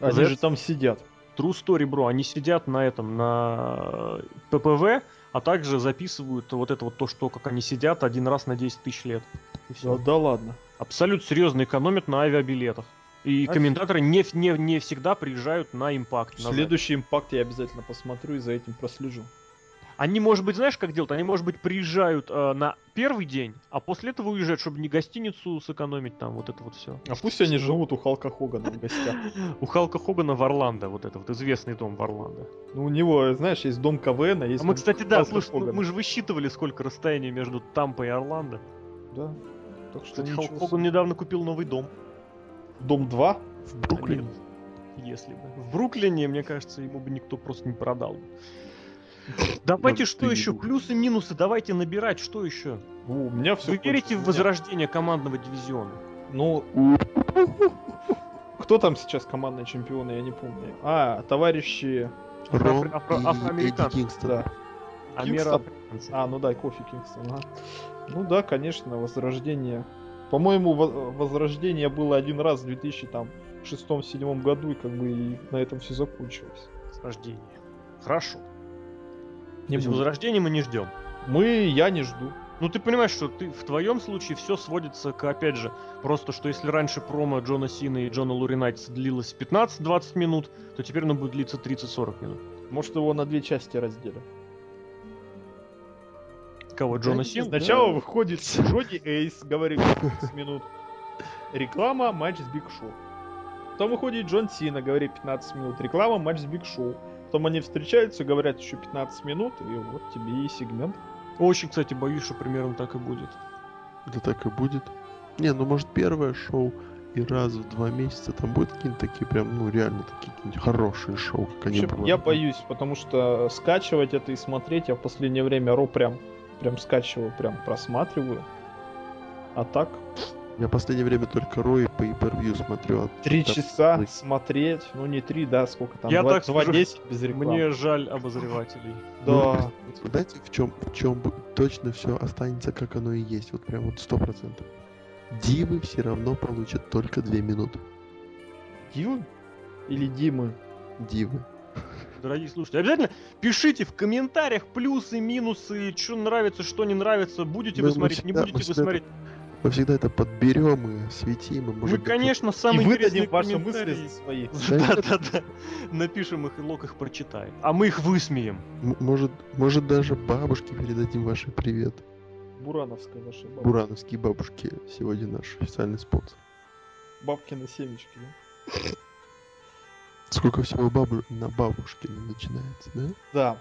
[SPEAKER 3] Они
[SPEAKER 1] За
[SPEAKER 3] же там сидят.
[SPEAKER 1] True story, бро. Они сидят на этом, на ППВ, а также записывают вот это вот то, что как они сидят один раз на 10 тысяч лет. И всё.
[SPEAKER 3] Да, да ладно.
[SPEAKER 1] Абсолютно серьезно экономят на авиабилетах. И
[SPEAKER 3] Офигеть.
[SPEAKER 1] комментаторы не, не, не всегда приезжают на импакт. на запись.
[SPEAKER 3] Следующий импакт я обязательно посмотрю и за этим прослежу.
[SPEAKER 1] Они, может быть, знаешь, как делают? Они, может быть, приезжают э, на первый день, а после этого уезжают, чтобы не гостиницу сэкономить, там, вот это вот все.
[SPEAKER 3] А пусть они живут у Халка Хогана в гостях.
[SPEAKER 1] У Халка Хогана в Орландо, вот это вот известный дом в Орландо.
[SPEAKER 3] Ну, у него, знаешь, есть дом КВН, а есть
[SPEAKER 1] А мы, кстати, да, слушай, ну, мы же высчитывали, сколько расстояние между Тампой и Орландо.
[SPEAKER 3] Да. Так что
[SPEAKER 1] Кстати, Халк. Хоган недавно купил новый дом.
[SPEAKER 3] Дом 2?
[SPEAKER 2] В Бруклине.
[SPEAKER 1] Если бы. В Бруклине, мне кажется, ему бы никто просто не продал. Давайте
[SPEAKER 2] Ну,
[SPEAKER 1] что еще? Плюсы, минусы, давайте набирать, что еще?
[SPEAKER 3] У меня все.
[SPEAKER 1] Вы верите в возрождение командного дивизиона?
[SPEAKER 3] Ну, кто там сейчас командные чемпионы, я не помню. А, товарищи...
[SPEAKER 1] Афроамериканцы.
[SPEAKER 3] Да.
[SPEAKER 1] Амера
[SPEAKER 3] А, ну да, Кофи Кингстон, ага. Ну да, конечно, возрождение. По-моему, во- возрождение было один раз в 2006-2007 году, и как бы и на этом все закончилось.
[SPEAKER 1] Возрождение. Хорошо.
[SPEAKER 3] Не
[SPEAKER 1] То есть возрождение мы не ждем.
[SPEAKER 3] Мы, я не жду.
[SPEAKER 1] Ну ты понимаешь, что ты в твоем случае все сводится к, опять же, просто что если раньше промо Джона Сина и Джона Луринайтиса длилось 15-20 минут, то теперь оно будет длиться 30-40 минут.
[SPEAKER 3] Может, его на две части разделят.
[SPEAKER 1] Кого?
[SPEAKER 2] Да
[SPEAKER 1] Джона Сина?
[SPEAKER 3] Сначала выходит Джонни Эйс, говорит 15 минут. Реклама, матч с Биг Шоу. Потом выходит Джон Сина, говорит 15 минут. Реклама, матч с Биг Шоу. Потом они встречаются, говорят еще 15 минут, и вот тебе и сегмент.
[SPEAKER 1] Очень, кстати, боюсь, что примерно так и будет.
[SPEAKER 2] Да так и будет. Не, ну может первое шоу и раз в два месяца там будет какие-нибудь такие прям, ну реально такие какие-нибудь хорошие шоу, как они бывают.
[SPEAKER 3] я боюсь, потому что скачивать это и смотреть я в последнее время Ро прям, прям скачиваю, прям просматриваю. А так,
[SPEAKER 2] Я в последнее время только Рой по per смотрю. а
[SPEAKER 3] три часа
[SPEAKER 2] Ой.
[SPEAKER 3] смотреть, ну не три, да, сколько там,
[SPEAKER 1] Я
[SPEAKER 3] два-
[SPEAKER 1] так скажу,
[SPEAKER 3] 2.10 без рекламы.
[SPEAKER 1] Мне жаль обозревателей.
[SPEAKER 3] Да.
[SPEAKER 2] Ну, Знаете, в чем, в чем точно все останется, как оно и есть, вот прям вот сто процентов. Дивы все равно получат только две минуты.
[SPEAKER 3] Дивы? Или Димы?
[SPEAKER 2] Дивы.
[SPEAKER 1] Дорогие слушатели, обязательно пишите в комментариях плюсы, минусы, что нравится, что не нравится. Будете
[SPEAKER 2] Мы-
[SPEAKER 1] вы
[SPEAKER 2] мы
[SPEAKER 1] смотреть, не
[SPEAKER 2] всегда- мы
[SPEAKER 1] будете вы смотреть.
[SPEAKER 2] Мы всегда это подберем и осветим. И,
[SPEAKER 1] Мы,
[SPEAKER 2] может быть,
[SPEAKER 1] конечно,
[SPEAKER 3] И
[SPEAKER 1] самые
[SPEAKER 3] выдадим
[SPEAKER 1] интересные
[SPEAKER 3] ваши мысли свои.
[SPEAKER 1] Да-да-да. Напишем их, и Лок их прочитает. А мы их высмеем.
[SPEAKER 2] м- может, может даже бабушке передадим ваши привет.
[SPEAKER 3] Бурановская ваша бабка.
[SPEAKER 2] Бурановские бабушки сегодня наш официальный спонсор.
[SPEAKER 3] Бабкины семечки, да?
[SPEAKER 2] Сколько всего бабу... на бабушке начинается, да?
[SPEAKER 3] Да.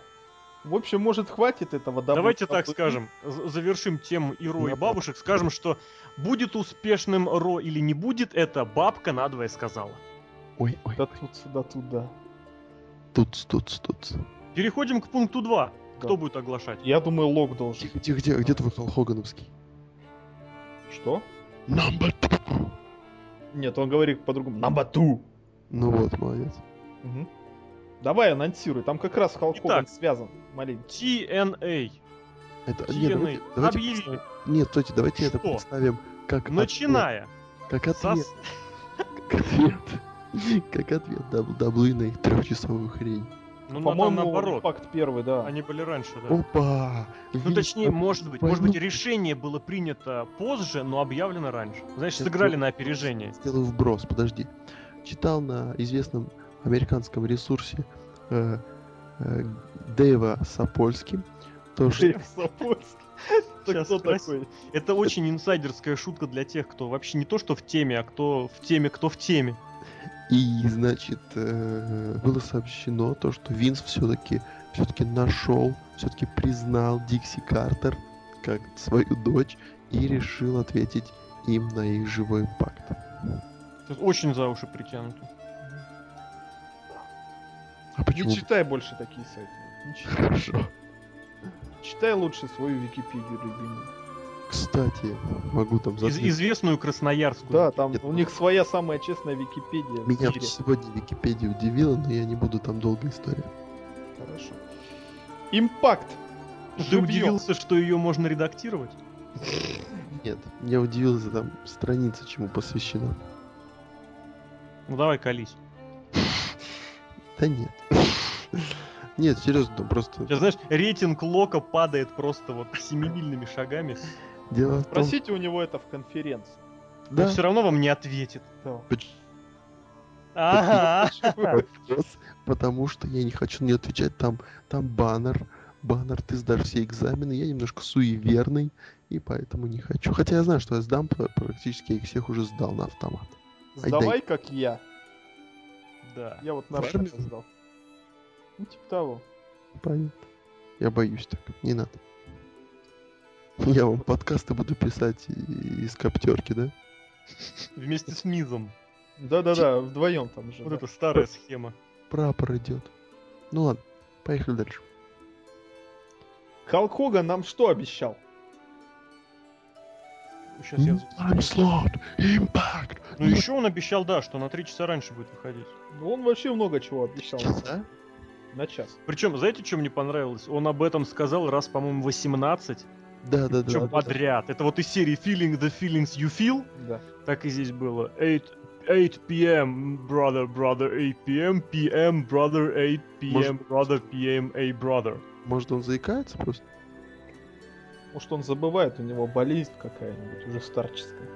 [SPEAKER 3] В общем, может, хватит этого добра.
[SPEAKER 1] Давайте так скажем, завершим тему и Ро, и бабушек. Скажем, что будет успешным Ро или не будет, это бабка надвое сказала.
[SPEAKER 2] Ой, ой,
[SPEAKER 3] Да тут, да тут, да.
[SPEAKER 2] тут, тут, тут.
[SPEAKER 1] Переходим к пункту 2. Кто
[SPEAKER 3] Да.
[SPEAKER 1] будет оглашать?
[SPEAKER 3] Я думаю, лог должен.
[SPEAKER 2] Тихо, тихо, тихо, где твой Хогановский?
[SPEAKER 3] Что?
[SPEAKER 2] Number two.
[SPEAKER 3] Нет, он говорит по-другому. На бату.
[SPEAKER 2] Ну вот, молодец.
[SPEAKER 3] Мгм. Давай анонсируй. Там как раз Халк Хоган связан маленько.
[SPEAKER 1] TNA.
[SPEAKER 2] Это, нет,
[SPEAKER 1] TNA.
[SPEAKER 2] давайте, давайте
[SPEAKER 1] Объяви.
[SPEAKER 2] представим- Нет, стойте, давайте это
[SPEAKER 1] Что?
[SPEAKER 2] представим как
[SPEAKER 1] Начиная.
[SPEAKER 2] ответ, как ответ,
[SPEAKER 1] Сос-
[SPEAKER 2] как ответ, как ответ WWE на их трехчасовую хрень.
[SPEAKER 1] Ну,
[SPEAKER 3] По-моему,
[SPEAKER 1] наоборот.
[SPEAKER 3] Импакт первый, да.
[SPEAKER 1] Они были раньше, да.
[SPEAKER 2] Опа!
[SPEAKER 1] Ну, точнее,
[SPEAKER 2] Ап-
[SPEAKER 1] может быть, может быть, решение было принято позже, но объявлено раньше. Знаешь,
[SPEAKER 2] Сейчас
[SPEAKER 1] сыграли на опережение.
[SPEAKER 2] Сделаю вброс, подожди. Читал на известном американском ресурсе э, э, Дэйва Сапольски, то, что
[SPEAKER 3] Дэйв Сапольский. Это кто такой?
[SPEAKER 1] Это очень инсайдерская шутка для тех, кто вообще не то что в теме, а кто в теме, кто в теме.
[SPEAKER 2] И, значит, э, было сообщено то, что Винс все-таки все-таки нашел, все-таки признал Дикси Картер как свою дочь и решил ответить им на их живой
[SPEAKER 1] есть Очень за уши притянуто.
[SPEAKER 2] А почему?
[SPEAKER 3] Не читай больше такие сайты. Не читай.
[SPEAKER 2] Хорошо.
[SPEAKER 3] Читай лучше свою Википедию любимую.
[SPEAKER 2] Кстати, могу там
[SPEAKER 1] Из- известную красноярскую.
[SPEAKER 3] Да, там
[SPEAKER 2] Нет.
[SPEAKER 3] у них своя самая честная Википедия. в
[SPEAKER 2] Меня
[SPEAKER 3] мире.
[SPEAKER 2] сегодня Википедия удивила, но я не буду там долгая история.
[SPEAKER 3] Хорошо. Импакт.
[SPEAKER 1] Ты
[SPEAKER 3] Живьем.
[SPEAKER 1] удивился, что ее можно редактировать?
[SPEAKER 2] Нет, меня удивила там страница, чему посвящена.
[SPEAKER 1] Ну давай колись.
[SPEAKER 2] Да нет. Нет, серьезно, просто
[SPEAKER 1] Сейчас, знаешь, рейтинг Лока падает просто вот семимильными шагами.
[SPEAKER 2] дело в том,
[SPEAKER 3] Спросите у него это в конференции.
[SPEAKER 1] Но
[SPEAKER 2] да,
[SPEAKER 1] все равно вам не ответит. Ага.
[SPEAKER 2] потому что я не хочу не отвечать, там, там баннер, баннер, ты сдашь все экзамены, я немножко суеверный, и поэтому не хочу. Хотя я знаю, что я сдам, пр- практически я их всех уже сдал на автомат.
[SPEAKER 3] Сдавай, как я.
[SPEAKER 1] Да.
[SPEAKER 3] Я вот на
[SPEAKER 2] Фармил.
[SPEAKER 3] шаг сдал. Ну, типа того.
[SPEAKER 2] Понятно. Я боюсь так, не надо. Я вам подкасты буду писать из коптерки, да?
[SPEAKER 1] Вместе с Мизом.
[SPEAKER 3] Да-да-да, вдвоем там же.
[SPEAKER 1] Вот
[SPEAKER 3] да.
[SPEAKER 1] это старая схема.
[SPEAKER 2] Прапор идет. Ну ладно, поехали дальше.
[SPEAKER 3] Халк Хоган нам что обещал?
[SPEAKER 1] Сейчас я...
[SPEAKER 2] Slot, Impact.
[SPEAKER 1] Ну еще он обещал, да, что на три часа раньше будет выходить.
[SPEAKER 3] Ну, Он вообще много чего обещал.
[SPEAKER 2] Часа?
[SPEAKER 3] На час.
[SPEAKER 1] Причем, знаете, что мне понравилось? Он об этом сказал раз, по-моему, 18.
[SPEAKER 2] Да, да,
[SPEAKER 1] Причем
[SPEAKER 2] да.
[SPEAKER 1] подряд. Это вот из серии Feeling the Feelings You Feel.
[SPEAKER 3] Да.
[SPEAKER 1] Так и здесь было. 8, 8 p.m. brother, brother, 8 p.m. p.m. brother, 8 p.m.
[SPEAKER 2] Может-
[SPEAKER 1] brother, p.m. a brother.
[SPEAKER 2] Может он заикается просто?
[SPEAKER 3] Может, он забывает, у него болезнь какая-нибудь, уже старческая.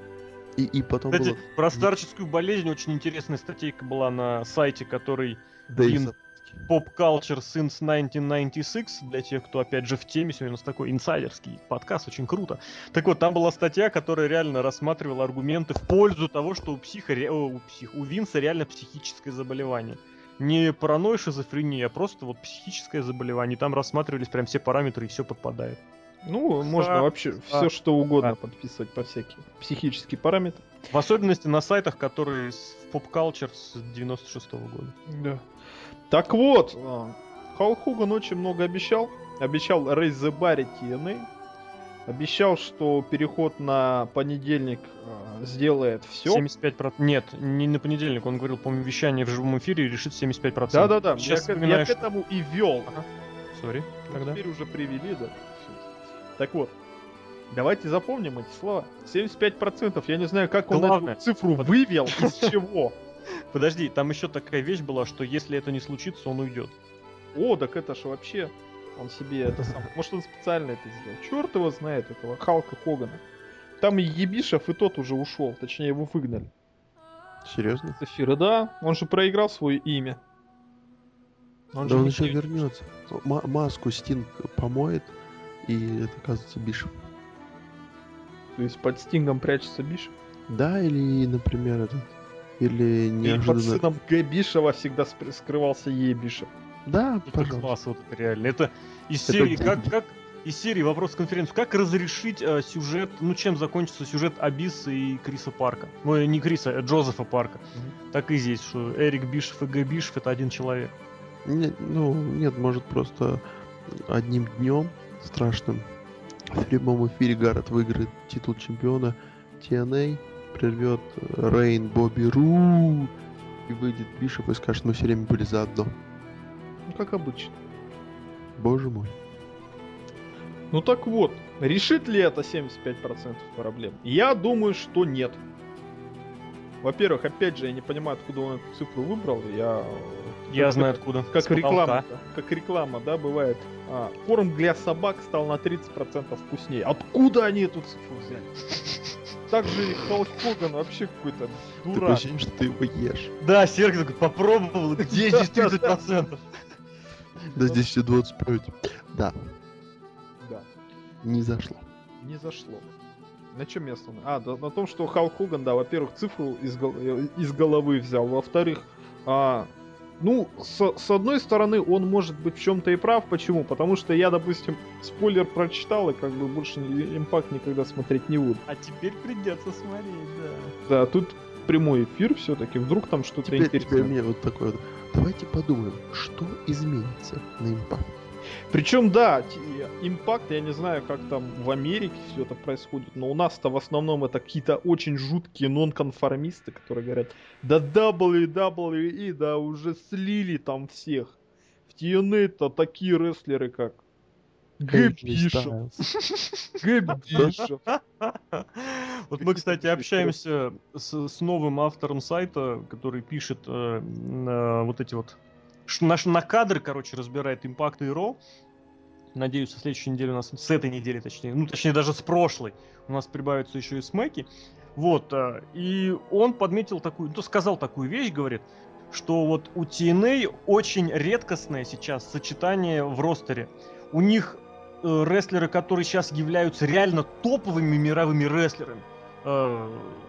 [SPEAKER 2] И, и потом
[SPEAKER 1] Кстати,
[SPEAKER 2] было...
[SPEAKER 1] про старческую болезнь очень интересная статейка была на сайте, который
[SPEAKER 2] Дэйв.
[SPEAKER 1] Pop Culture Since 1996, для тех, кто опять же в теме, сегодня у нас такой инсайдерский подкаст, очень круто. Так вот, там была статья, которая реально рассматривала аргументы в пользу того, что у психа, у, псих, у Винса реально психическое заболевание. Не паранойя, шизофрения, а просто вот психическое заболевание. Там рассматривались прям все параметры и все подпадает.
[SPEAKER 3] Ну, можно вообще все что угодно подписывать по всяким психические параметры.
[SPEAKER 1] В особенности на сайтах, которые с в поп-калчер с 96 года.
[SPEAKER 3] Да. Так вот, а, Халк Хоган очень много обещал. Обещал Raise the Bar и TNA. Обещал, что переход на понедельник а, сделает все.
[SPEAKER 1] 75%. Нет, не на понедельник. Он говорил, по-моему, вещание в живом эфире решит 75%.
[SPEAKER 3] Да-да-да, я,
[SPEAKER 1] Сейчас
[SPEAKER 3] к- я к этому и вел.
[SPEAKER 1] Сори,
[SPEAKER 3] Ну,
[SPEAKER 1] тогда.
[SPEAKER 3] Теперь уже привели, да. Так вот, давайте запомним эти слова. 75%, я не знаю, как он
[SPEAKER 1] Главное,
[SPEAKER 3] эту цифру
[SPEAKER 1] под-
[SPEAKER 3] вывел, из чего.
[SPEAKER 1] Подожди, там еще такая вещь была, что если это не случится, он уйдет.
[SPEAKER 3] О, так это ж вообще, он себе это сам... Может, он специально это сделал. Черт его знает, этого Халка Хогана. Там и Ебишев, и тот уже ушел, точнее, его выгнали.
[SPEAKER 2] Серьезно?
[SPEAKER 3] С эфира, да, он же проиграл свое имя. Он
[SPEAKER 2] Да
[SPEAKER 3] же
[SPEAKER 2] он еще вернется. Ма- маску Стинг помоет, и это оказывается Бишев.
[SPEAKER 3] То есть под Стингом прячется Бишев.
[SPEAKER 2] Да, или, например, этот... Или
[SPEAKER 3] И под
[SPEAKER 2] неожиданно...
[SPEAKER 3] сыном Г. Бишева всегда скрывался Ебишев.
[SPEAKER 2] Да,
[SPEAKER 1] Это
[SPEAKER 2] пожалуйста.
[SPEAKER 1] класс, вот это реально. Это из
[SPEAKER 2] Это
[SPEAKER 1] серии, как, как из серии вопрос конференции, как разрешить э, сюжет, ну чем закончится сюжет Абиса и Криса Парка? Ну, э, не Криса, а Джозефа Парка. Так и здесь, что Эрик Бишев и Г. Бишев это один человек.
[SPEAKER 2] Нет, ну, нет, может просто одним днем страшным в прямом эфире Гаррет выиграет титул чемпиона TNA, прервет э, Рейн Бобби Ру и выйдет Бишоп и скажет, мы все время были заодно.
[SPEAKER 3] Ну, как обычно.
[SPEAKER 2] Боже мой.
[SPEAKER 3] Ну так вот, решит ли это 75% проблем? Я думаю, что нет. Во-первых, опять же, я не понимаю, откуда он эту цифру выбрал. Я,
[SPEAKER 1] Я
[SPEAKER 3] как-
[SPEAKER 1] знаю откуда.
[SPEAKER 3] Как реклама, как реклама, да, бывает. А, корм для собак стал на 30% вкуснее. Откуда они эту цифру взяли? Также и Халк Хоган вообще какой-то
[SPEAKER 2] Такое
[SPEAKER 3] дурак.
[SPEAKER 2] ощущение, что ты его ешь.
[SPEAKER 1] Да, Сергей такой попробовал, где здесь 30%?
[SPEAKER 2] Да здесь все 25. Да,
[SPEAKER 3] Да,
[SPEAKER 2] не зашло.
[SPEAKER 3] не зашло. На чем я остановил? А, да, на том, что Халк Хоган, да, во-первых, цифру из, гол- э, из головы взял, во-вторых, а, ну, с, с одной стороны, он может быть в чем-то и прав. Почему? Потому что я, допустим, спойлер прочитал и как бы больше импакт никогда смотреть не буду.
[SPEAKER 1] А теперь придется смотреть, да.
[SPEAKER 3] Да, тут прямой эфир все-таки, вдруг там что-то
[SPEAKER 2] Теперь, теперь
[SPEAKER 3] интересное.
[SPEAKER 2] мне вот такое вот. Давайте подумаем, что изменится на импакт.
[SPEAKER 3] Причем, да, импакт, я не знаю, как там в Америке все это происходит, но у нас-то в основном это какие-то очень жуткие нонконформисты, которые говорят, да WWE, да уже слили там всех. В TNA-то такие рестлеры, как Гэб
[SPEAKER 2] AJ
[SPEAKER 3] Бишоп,
[SPEAKER 2] Styles.
[SPEAKER 3] Гэб Бишоп.
[SPEAKER 1] Вот мы, кстати, общаемся с, с новым автором сайта, который пишет э, на вот эти вот... Наш на кадры, короче, разбирает импакт и Ро. Надеюсь, со следующей недели у нас, с этой недели, точнее, ну, точнее, даже с прошлой, у нас прибавятся еще и смеки. Вот, э, и он подметил такую, ну, сказал такую вещь, говорит, что вот у TNA очень редкостное сейчас сочетание в ростере. У них э, рестлеры, которые сейчас являются реально топовыми мировыми рестлерами.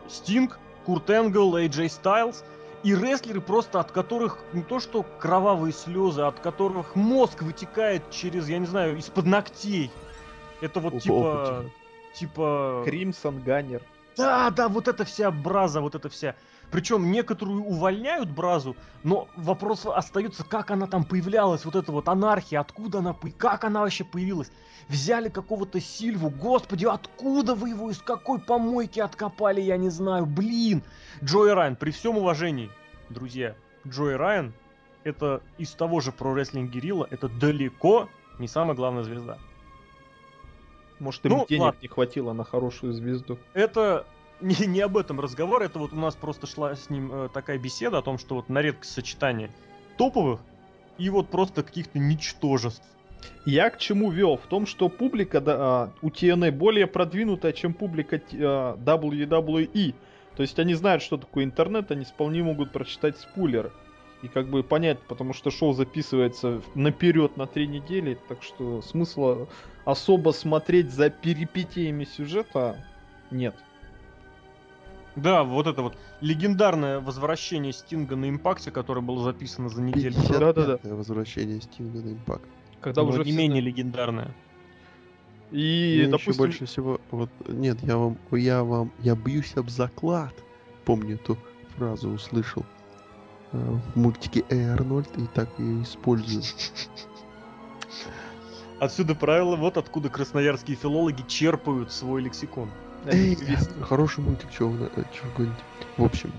[SPEAKER 1] Стинг, Курт Энгл, AJ Styles. И рестлеры просто от которых не то что кровавые слезы, от которых мозг вытекает через, я не знаю, из-под ногтей. Это вот
[SPEAKER 2] Оп-
[SPEAKER 1] типа... Типа...
[SPEAKER 3] Кримсон Ганнер.
[SPEAKER 1] Да, да, вот эта вся браза, вот эта вся. Причем некоторую увольняют бразу, но вопрос остается, как она там появлялась, вот эта вот анархия, откуда она, как она вообще появилась. Взяли какого-то Сильву, господи, откуда вы его, из какой помойки откопали, я не знаю, блин. Джой Райан, при всем уважении, друзья, Джой Райан, это из того же про рестлинг Герилла, это далеко не самая главная звезда.
[SPEAKER 3] Может, им
[SPEAKER 1] Ну,
[SPEAKER 3] денег
[SPEAKER 1] ладно.
[SPEAKER 3] не хватило на хорошую звезду.
[SPEAKER 1] это не, не об этом разговор, это вот у нас просто шла с ним э, такая беседа о том, что вот на редкость сочетание топовых и вот просто каких-то ничтожеств.
[SPEAKER 3] Я к чему вел? В том, что публика да, а, у TNA более продвинутая, чем публика т- а, WWE. То есть они знают, что такое интернет, они вполне могут прочитать спойлеры. И как бы понять, потому что шоу записывается наперед на три недели, так что смысла особо смотреть за перипетиями сюжета нет.
[SPEAKER 1] Да, вот это вот легендарное возвращение Стинга на импакте, которое было записано за неделю.
[SPEAKER 2] 55-е
[SPEAKER 3] Да-да-да.
[SPEAKER 2] возвращение Стинга на импакт.
[SPEAKER 3] Когда
[SPEAKER 1] Но
[SPEAKER 3] уже
[SPEAKER 1] не менее легендарное.
[SPEAKER 3] И,
[SPEAKER 2] Мне еще
[SPEAKER 3] допустим,
[SPEAKER 2] больше всего, вот, нет, я вам, я вам, я бьюсь об заклад. Помню эту фразу, услышал э, в мультике Эй Арнольд и так ее использую.
[SPEAKER 1] Отсюда правило, вот откуда красноярские филологи черпают свой лексикон.
[SPEAKER 2] Эй,
[SPEAKER 3] весь-
[SPEAKER 2] хороший мультик, чего э? В общем,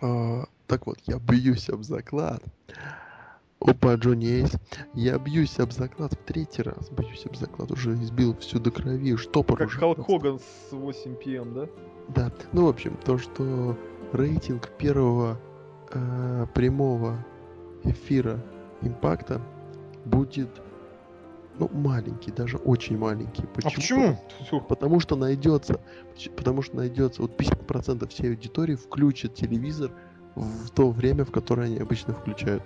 [SPEAKER 2] а, так вот, я бьюсь об заклад. Опа, Джонни Эйс. Я бьюсь об заклад в третий раз. Бьюсь об заклад. Уже избил всю до крови. Штопор
[SPEAKER 3] как
[SPEAKER 2] уже
[SPEAKER 3] Халк. Хоган с 8 пм, да?
[SPEAKER 2] Да, ну, в общем, то, что рейтинг первого э, прямого эфира импакта будет, ну, маленький, даже очень маленький.
[SPEAKER 1] А почему?
[SPEAKER 2] Потому что найдется, потому что найдется, вот 50% всей аудитории включит телевизор в то время, в которое они обычно включают.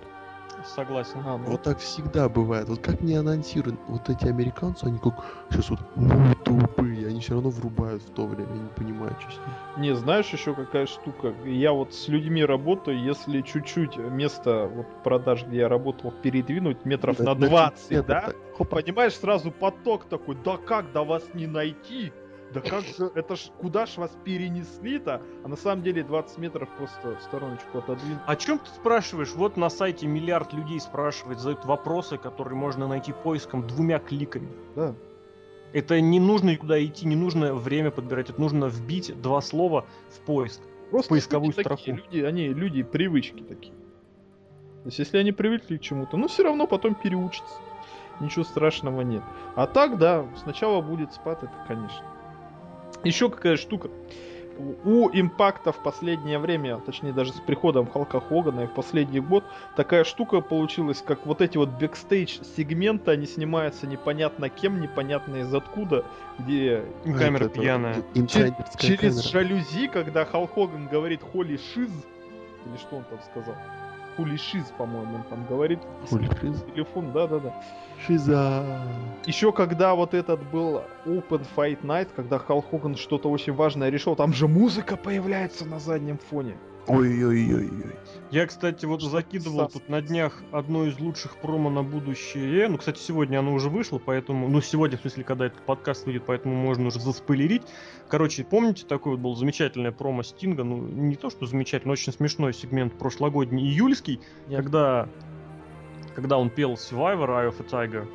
[SPEAKER 1] Согласен.
[SPEAKER 3] А, ну
[SPEAKER 2] Вот так всегда бывает. Вот как не анонсируют, вот эти американцы, они как сейчас вот ну, тупые, они все равно врубают в то время, я не понимаю, что с ними.
[SPEAKER 3] Не, знаешь еще какая штука? Я вот с людьми работаю, если чуть-чуть место вот продаж, где я работал, передвинуть метров
[SPEAKER 2] Да,
[SPEAKER 3] на
[SPEAKER 2] да,
[SPEAKER 3] 20,
[SPEAKER 2] нет,
[SPEAKER 3] да?
[SPEAKER 2] это- хопа,
[SPEAKER 3] Понимаешь, сразу поток такой, да как, да вас не найти? Да как же, это ж, куда ж вас перенесли-то? А на самом деле 20 метров просто в стороночку отодвинуть.
[SPEAKER 1] О чем ты спрашиваешь? Вот на сайте миллиард людей спрашивает, задают вопросы, которые можно найти поиском двумя кликами.
[SPEAKER 3] Да.
[SPEAKER 1] Это не нужно никуда идти, не нужно время подбирать, это нужно вбить два слова в поиск.
[SPEAKER 3] Просто
[SPEAKER 1] поисковую
[SPEAKER 3] люди такие,
[SPEAKER 1] строку.
[SPEAKER 3] люди, они люди привычки такие. То есть если они привыкли к чему-то, ну все равно потом переучатся. Ничего страшного нет. А так, да, сначала будет спад, это конечно. Еще какая штука. У импакта в последнее время, точнее даже с приходом Халка Хогана и в последний год, такая штука получилась, как вот эти вот бэкстейдж сегменты, они снимаются непонятно кем, непонятно из откуда, где
[SPEAKER 1] Камера
[SPEAKER 2] это- это
[SPEAKER 1] пьяная.
[SPEAKER 2] инсайдерская
[SPEAKER 3] через
[SPEAKER 2] камера.
[SPEAKER 3] жалюзи, когда Халк Хоган говорит холи шиз, или что он там сказал? Хули шиз, по-моему, он там говорит.
[SPEAKER 2] Хули шиз?
[SPEAKER 3] Телефон, да-да-да.
[SPEAKER 2] Шиза.
[SPEAKER 3] Еще когда вот этот был Open Fight Night, когда Халк Хоган что-то очень важное решил, там же музыка появляется на заднем фоне.
[SPEAKER 2] Ой-ой-ой-ой.
[SPEAKER 1] Я, кстати, вот закидывал тут на днях одно из лучших промо на будущее. Ну, кстати, сегодня оно уже вышло, поэтому... Ну, сегодня, в смысле, когда этот подкаст выйдет, поэтому можно уже заспойлерить. Короче, помните, такой вот был замечательное промо Стинга? Ну, не то, что замечательно, очень смешной сегмент прошлогодний, июльский,
[SPEAKER 3] Нет.
[SPEAKER 1] когда... Когда он пел Survivor, Eye of a Tiger,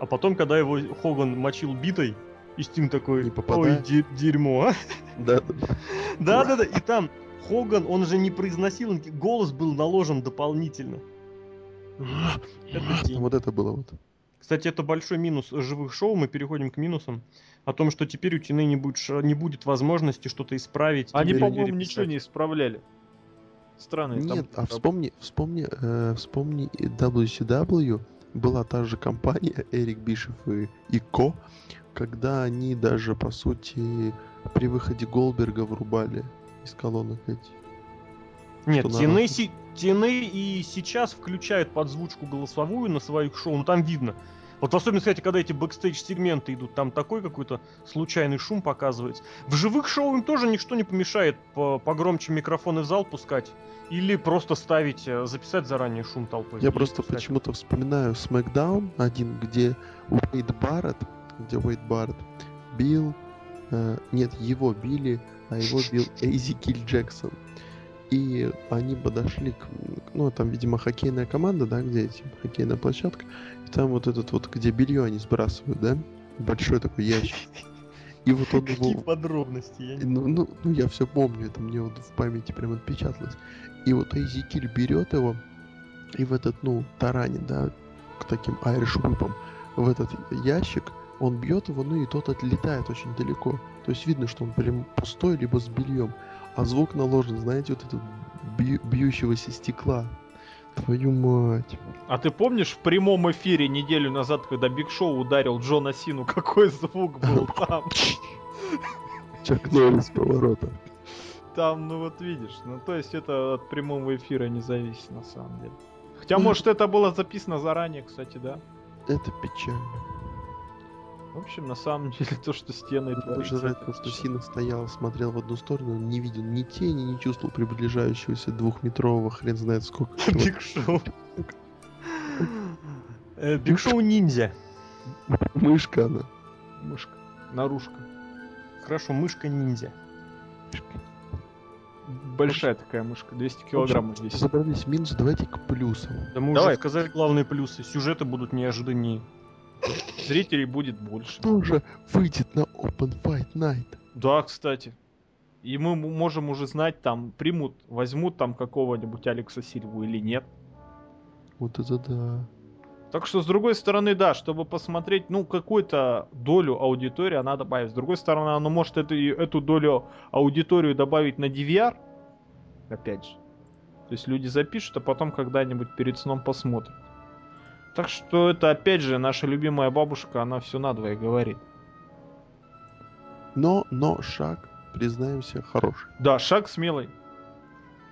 [SPEAKER 1] а потом, когда его Хоган мочил битой, и Стинг такой,
[SPEAKER 2] Не
[SPEAKER 1] ой,
[SPEAKER 2] попадает.
[SPEAKER 1] дерьмо, а?»
[SPEAKER 2] Да, да, да.
[SPEAKER 1] Да, да, да. И там Хоган, он же не произносил, голос был наложен дополнительно. Это.
[SPEAKER 2] Вот это было вот.
[SPEAKER 1] Кстати, это большой минус живых шоу. Мы переходим к минусам. О том, что теперь у Тины не будет, не будет возможности что-то исправить.
[SPEAKER 3] Они, по-моему, ничего не исправляли. Странно.
[SPEAKER 2] Нет, а вспомни, вспомни, э, вспомни WCW, была та же компания, Эрик Бишофф и, и Co, когда они даже, по сути, при выходе Голдберга врубали из колонок эти.
[SPEAKER 1] Нет, TNA,
[SPEAKER 2] народ-
[SPEAKER 1] си- TNA и сейчас включают подзвучку голосовую на своих шоу, ну там видно. Вот в особенности, кстати, когда эти backstage-сегменты идут, там такой какой-то случайный шум показывается. В живых шоу им тоже ничто не помешает по погромче микрофоны в зал пускать. Или просто ставить, э, записать заранее шум толпой.
[SPEAKER 2] Я просто
[SPEAKER 1] пускать.
[SPEAKER 2] почему-то вспоминаю SmackDown один, где Уэйд Барретт, где Уэйд Барретт бил, э, нет, его били, а его бил Эйзи Килл Джексон. И они подошли к, ну, там, видимо, хоккейная команда, да, где эти, хоккейная площадка, и там вот этот вот, где белье они сбрасывают, да, большой такой ящик. И вот он
[SPEAKER 1] Какие
[SPEAKER 2] его
[SPEAKER 1] подробности, я не
[SPEAKER 2] ну, ну, ну, я все помню, это мне вот в памяти прям отпечаталось. И вот Эйзикиль берет его и в этот, ну, таранит, да, к таким айриш whip'ам, в этот ящик, он бьет его, ну и тот отлетает очень далеко. То есть видно, что он прям пустой, либо с бельем. А звук наложен, знаете, вот этот бью- бьющегося стекла. Твою мать.
[SPEAKER 3] А ты помнишь в прямом эфире неделю назад, когда Биг Шоу ударил Джона Сину, какой звук был там?
[SPEAKER 2] Чак Норрис поворота.
[SPEAKER 3] Там, ну вот видишь, ну то есть это от прямого эфира не зависит на самом деле. Хотя,
[SPEAKER 2] Ну,
[SPEAKER 3] может, это было записано заранее, кстати, да?
[SPEAKER 2] Это печально.
[SPEAKER 3] В общем, на самом деле, то, что
[SPEAKER 2] с
[SPEAKER 3] TNA
[SPEAKER 2] Больше нравится, что
[SPEAKER 3] печально.
[SPEAKER 2] Сина стоял, смотрел в одну сторону, не видел ни тени, не чувствовал приближающегося двухметрового, хрен знает сколько.
[SPEAKER 1] Биг Шоу. Э, Биг Шоу ниндзя.
[SPEAKER 2] Мышка она.
[SPEAKER 3] Мышка. Наружка.
[SPEAKER 1] Хорошо, мышка-ниндзя.
[SPEAKER 3] Большая такая мышка, 200 килограммов весит.
[SPEAKER 2] Забрались минус, давайте к плюсам.
[SPEAKER 1] Да мы
[SPEAKER 3] Давай.
[SPEAKER 1] уже сказали главные плюсы. Сюжеты будут неожиданнее.
[SPEAKER 3] Зрителей будет больше.
[SPEAKER 2] Что же выйдет на Open Fight Night?
[SPEAKER 3] Да, кстати. И мы можем уже знать, там, примут, возьмут там какого-нибудь Алекса Сильву или нет.
[SPEAKER 2] Вот это да.
[SPEAKER 3] Так что, с другой стороны, да, чтобы посмотреть, ну, какую-то долю аудитории она добавит. С другой стороны, она может эту, эту долю аудиторию добавить на DVR, опять же. То есть люди запишут, а потом когда-нибудь перед сном посмотрят. Так что это, опять же, наша любимая бабушка, она все надвое говорит.
[SPEAKER 2] Но, но шаг, признаемся, хороший.
[SPEAKER 3] Да, шаг смелый.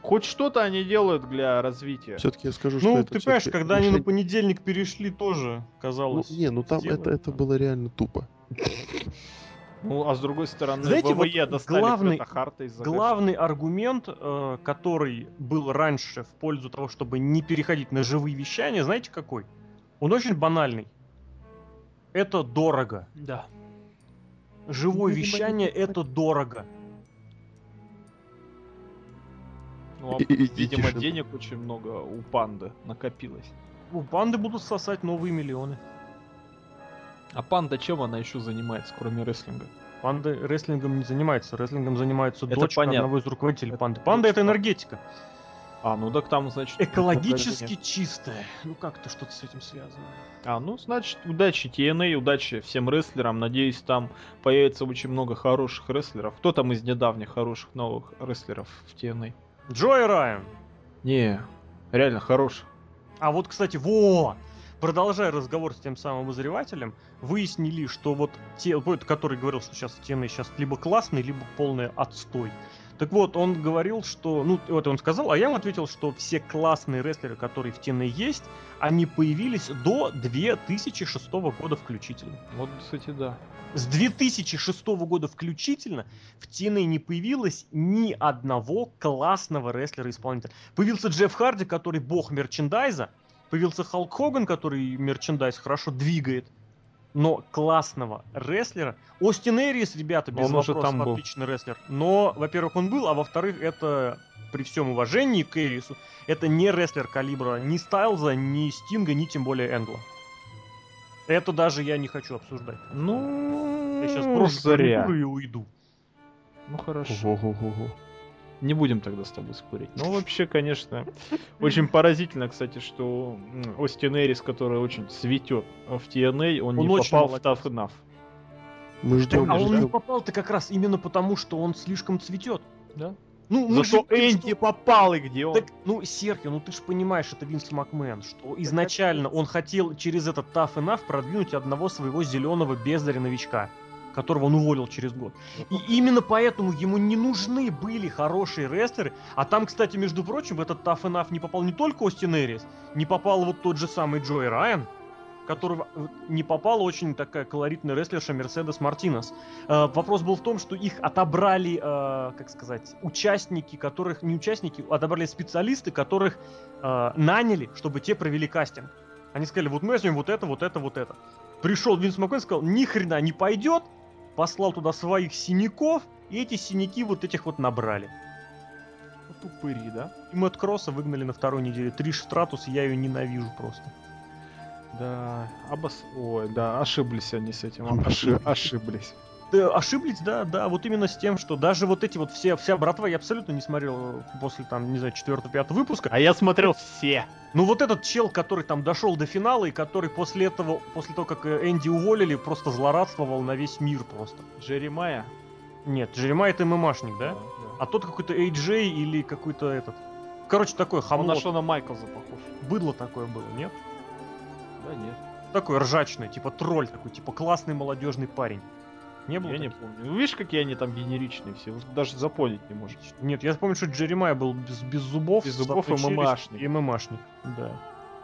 [SPEAKER 3] Хоть что-то они делают для развития.
[SPEAKER 2] Все-таки я скажу, что
[SPEAKER 1] Ну,
[SPEAKER 2] это
[SPEAKER 1] ты понимаешь, когда они на понедельник перешли, тоже
[SPEAKER 2] Ну,
[SPEAKER 1] казалось.
[SPEAKER 2] не, ну там это,
[SPEAKER 1] сделано.
[SPEAKER 2] это было реально тупо.
[SPEAKER 3] Ну, а с другой стороны,
[SPEAKER 1] Знаете,
[SPEAKER 3] ВВЕ
[SPEAKER 1] вот
[SPEAKER 3] достали
[SPEAKER 1] главный-
[SPEAKER 3] Харта из
[SPEAKER 1] Главный аргумент, э, который был раньше в пользу того, чтобы не переходить на живые вещания, знаете какой? Он очень банальный. Это дорого.
[SPEAKER 3] Да.
[SPEAKER 1] Живое вещание это дорого.
[SPEAKER 3] Ну, а, видимо,
[SPEAKER 2] тишина.
[SPEAKER 3] денег очень много у панды накопилось.
[SPEAKER 1] У панды будут сосать новые миллионы.
[SPEAKER 3] А панда чем она еще занимается, кроме рестлинга?
[SPEAKER 1] Панда рестлингом не занимается. Рестлингом занимается
[SPEAKER 3] Это
[SPEAKER 1] дочка
[SPEAKER 3] понятно.
[SPEAKER 1] одного из руководителей
[SPEAKER 3] Это
[SPEAKER 1] панды. Панда это энергетика.
[SPEAKER 3] А, ну так там, значит...
[SPEAKER 1] Экологически чистая. Ну как-то что-то с этим связано.
[SPEAKER 3] А, ну, значит, удачи TNA, удачи всем рестлерам. Надеюсь, там появится очень много хороших рестлеров. Кто там из недавних хороших новых рестлеров в TNA?
[SPEAKER 1] Джой Райан.
[SPEAKER 3] Не, реально хороший.
[SPEAKER 1] А вот, кстати, вот, продолжая разговор с тем самым обозревателем, выяснили, что вот те, вот, который говорил, что сейчас TNA сейчас либо классный, либо полный отстой. Так вот, он говорил, что, ну, вот он сказал, а я ему ответил, что все классные рестлеры, которые в TNA есть, они появились до 2006 года включительно.
[SPEAKER 3] Вот, кстати, да.
[SPEAKER 1] С 2006 года включительно в TNA не появилось ни одного классного рестлера-исполнителя. Появился Джефф Харди, который бог мерчендайза. Появился Халк Хоган, который мерчендайз хорошо двигает. Но классного рестлера... Остин Эрис, ребята, без
[SPEAKER 3] Он уже
[SPEAKER 1] вопросов,
[SPEAKER 3] там был.
[SPEAKER 1] отличный рестлер. Но, во-первых, он был, а во-вторых, это при всем уважении к Эрису, это не рестлер калибра ни Стайлза, ни Стинга, ни тем более Энгла. Это даже я не хочу обсуждать.
[SPEAKER 3] Ну,
[SPEAKER 1] Я сейчас брошу
[SPEAKER 3] зря.
[SPEAKER 1] и уйду.
[SPEAKER 3] Ну, хорошо.
[SPEAKER 2] Ого-го-го.
[SPEAKER 3] Не будем тогда с тобой спорить. Ну, вообще, конечно, очень поразительно, кстати, что Остин Эрис, который очень цветет в TNA, он,
[SPEAKER 1] Он
[SPEAKER 3] не
[SPEAKER 1] очень
[SPEAKER 3] попал в
[SPEAKER 1] молодец.
[SPEAKER 3] Tough Enough.
[SPEAKER 2] Мы ждем,
[SPEAKER 1] а
[SPEAKER 2] мы
[SPEAKER 1] он не
[SPEAKER 2] ждем.
[SPEAKER 1] попал-то как раз именно потому, что он слишком цветет.
[SPEAKER 3] Да?
[SPEAKER 1] Ну, мы
[SPEAKER 3] Зато
[SPEAKER 1] же-
[SPEAKER 3] Энди попал, и где он?
[SPEAKER 1] Так, ну, Серхио, ну ты же понимаешь, это Винс Макмен, что изначально он хотел через этот Tough Enough продвинуть одного своего зеленого бездаря новичка, которого он уволил через год. И именно поэтому ему не нужны были хорошие рестлеры. А там, кстати, между прочим, в этот Tough Enough не попал не только Остин Эрис, не попал вот тот же самый Джой Райан, которого э, не попала очень такая колоритная рестлерша Мерседес Мартинес. Э, вопрос был в том, что их отобрали, э, как сказать, участники, которых, не участники, отобрали специалисты, которых э, наняли, чтобы те провели кастинг. Они сказали, вот мы возьмем вот это, вот это, вот это. Пришел Винс и сказал, ни хрена не пойдет, послал туда своих синяков, и эти синяки вот этих вот набрали.
[SPEAKER 3] Тупыри, да?
[SPEAKER 1] И Мэтт Кросса выгнали на второй неделе. Триш Стратус, я ее ненавижу просто.
[SPEAKER 3] Да, обос... Ой, да, ошиблись они с этим.
[SPEAKER 2] Ошиблись.
[SPEAKER 3] Оши- Ошиблись.
[SPEAKER 1] Да, ошиблись, да, да, вот именно с тем, что даже вот эти вот все, вся братва я абсолютно не смотрел э, после, там, не знаю, четвертого-пятого выпуска.
[SPEAKER 3] А я смотрел все.
[SPEAKER 1] Ну вот этот чел, который там дошел до финала и который после этого, после того, как э, Энди уволили, просто злорадствовал на весь мир просто.
[SPEAKER 3] Джеремая.
[SPEAKER 1] Нет, Джеремай это ММАшник, да? А тот какой-то AJ или какой-то этот... Короче, такой
[SPEAKER 3] Он
[SPEAKER 1] хамло.
[SPEAKER 3] на Шона Майклза похож.
[SPEAKER 1] Быдло такое было, нет?
[SPEAKER 3] Да нет,
[SPEAKER 1] Такой ржачный, типа тролль такой, типа классный молодежный парень. Не было
[SPEAKER 3] я не
[SPEAKER 1] таких?
[SPEAKER 3] помню. Ну, Видишь, какие они там генеричные все, вот даже запомнить не можешь.
[SPEAKER 1] Нет, я помню, что Джеремай был без, без зубов.
[SPEAKER 3] Без зубов и ММАшник.
[SPEAKER 1] И ММАшник, да.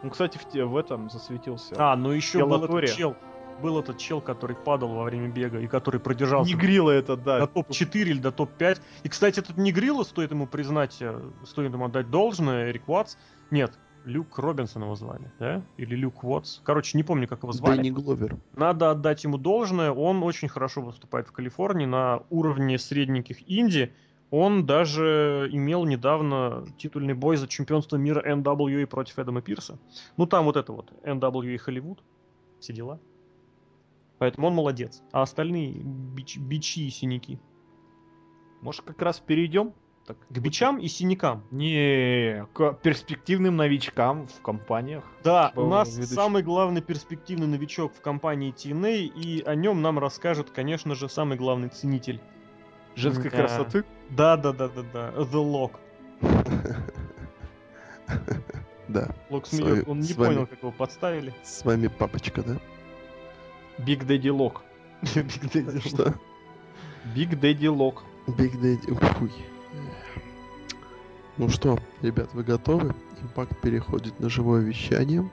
[SPEAKER 3] Ну, кстати, в, в этом засветился.
[SPEAKER 1] А, ну еще был
[SPEAKER 3] Беллаторе.
[SPEAKER 1] этот чел. Был этот чел, который падал во время бега и который продержался
[SPEAKER 3] Негрила это,
[SPEAKER 1] до
[SPEAKER 3] да.
[SPEAKER 1] топ-4 или до топ-5. И, кстати, этот Негрилла, стоит ему признать, э, стоит ему отдать должное, Эрик Уатс. Нет, Люк Робинсон его звали, да? Или Люк Уотс. Короче, не помню, как его звали.
[SPEAKER 2] Дэнни Гловер.
[SPEAKER 1] Надо отдать ему должное, он очень хорошо выступает в Калифорнии на уровне средненьких инди. Он даже имел недавно титульный бой за чемпионство мира NWA против Эдама Пирса. Ну там вот это вот, NWA Холливуд, все дела. Поэтому он молодец. А остальные бич- бичи и синяки.
[SPEAKER 3] Может, как раз перейдем так,
[SPEAKER 1] К бичам и синякам.
[SPEAKER 3] Не, к перспективным новичкам в компаниях.
[SPEAKER 1] Да,
[SPEAKER 3] Типа
[SPEAKER 1] у нас
[SPEAKER 3] ведущий.
[SPEAKER 1] самый главный перспективный новичок в компании TNA, и о нем нам расскажет, конечно же, самый главный ценитель.
[SPEAKER 3] Женской
[SPEAKER 1] Да.
[SPEAKER 3] красоты.
[SPEAKER 1] Да, да, да, да, да. The Lock.
[SPEAKER 2] Да,
[SPEAKER 1] Лок
[SPEAKER 2] С
[SPEAKER 1] смеется,
[SPEAKER 2] вами-
[SPEAKER 1] он не понял, как его подставили.
[SPEAKER 2] с вами папочка, да?
[SPEAKER 3] Big Daddy Лок.
[SPEAKER 1] Big Daddy.
[SPEAKER 2] Что?
[SPEAKER 3] Big Daddy Лок.
[SPEAKER 2] Big Daddy. Фуй. Ну что, ребят, вы готовы? Impact переходит на живое вещание.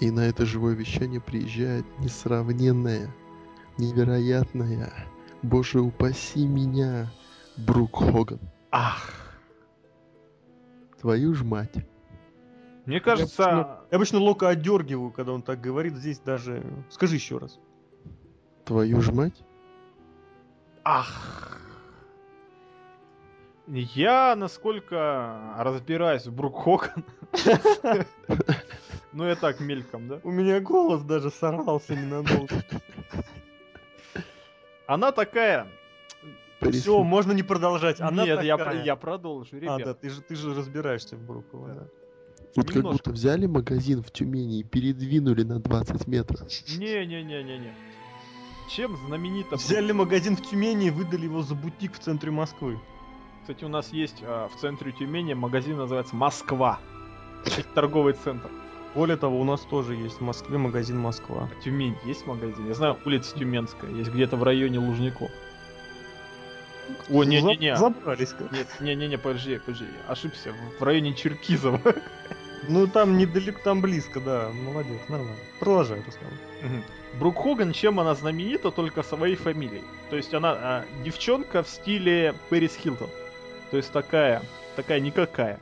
[SPEAKER 2] И на это живое вещание приезжает несравненная, невероятная, боже упаси меня, Брук Хоган.
[SPEAKER 3] Ах.
[SPEAKER 2] Твою ж мать.
[SPEAKER 3] Мне кажется,
[SPEAKER 1] Я обычно Лока одергиваю, когда он так говорит. Здесь даже... Скажи еще раз.
[SPEAKER 2] Твою ж мать?
[SPEAKER 3] ах. Я, насколько разбираюсь в Брук Хоган, ну я так мельком, да?
[SPEAKER 1] У меня голос даже сорвался ненадолго.
[SPEAKER 3] Она такая...
[SPEAKER 1] Все, можно не продолжать. Она
[SPEAKER 3] Нет, я,
[SPEAKER 1] такая.
[SPEAKER 3] я продолжу,
[SPEAKER 1] А,
[SPEAKER 3] ребят.
[SPEAKER 1] да, ты же, ты же разбираешься в Бруково,
[SPEAKER 3] Да.
[SPEAKER 1] да.
[SPEAKER 2] Вот как
[SPEAKER 3] немножко.
[SPEAKER 2] будто взяли магазин в Тюмени и передвинули на 20 метров.
[SPEAKER 3] Не-не-не-не-не. Чем знаменита...
[SPEAKER 1] Взяли магазин в Тюмени и выдали его за бутик в центре Москвы.
[SPEAKER 3] Кстати, у нас есть а, в центре Тюмени магазин, называется Москва. Это торговый центр.
[SPEAKER 1] Более того, у нас тоже есть в Москве магазин Москва.
[SPEAKER 3] А Тюмень есть магазин? Я знаю, улица Тюменская, есть где-то в районе Лужников. О, не-не-не.
[SPEAKER 1] Забрались как.
[SPEAKER 3] Нет, не-не-не, подожди, подожди, ошибся. В- районе Черкизова.
[SPEAKER 1] Ну там недалеко, там близко, да. Молодец, нормально. Продолжай, Руслан.
[SPEAKER 3] Брук Хоган, чем она знаменита? Только своей фамилией. То есть она а, девчонка в стиле Пэрис Хилтон. То есть такая, такая никакая.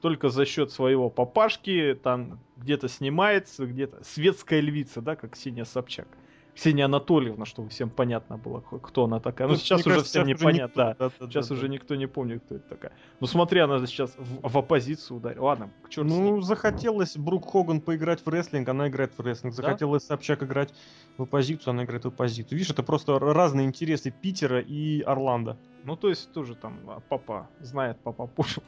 [SPEAKER 3] Только за счет своего папашки, там где-то снимается, где-то светская львица, да, как Ксения Собчак. Ксения Анатольевна, чтобы всем понятно было, кто она такая. Ну, сейчас
[SPEAKER 1] мне
[SPEAKER 3] уже всем непонятно,
[SPEAKER 1] никто-
[SPEAKER 3] да.
[SPEAKER 1] да, да,
[SPEAKER 3] Сейчас
[SPEAKER 1] да,
[SPEAKER 3] уже
[SPEAKER 1] да.
[SPEAKER 3] никто не помнит, кто это такая. Ну смотри, она сейчас в, в оппозицию ударила. Ладно, к черту.
[SPEAKER 1] Ну, захотелось Брук Хоган поиграть в рестлинг, она играет в рестлинг.
[SPEAKER 3] Да?
[SPEAKER 1] Захотелось Собчак играть в оппозицию, она играет в оппозицию. Видишь, это просто разные интересы Питера и Орландо.
[SPEAKER 3] Ну, то есть тоже там а, папа знает, папа пушил,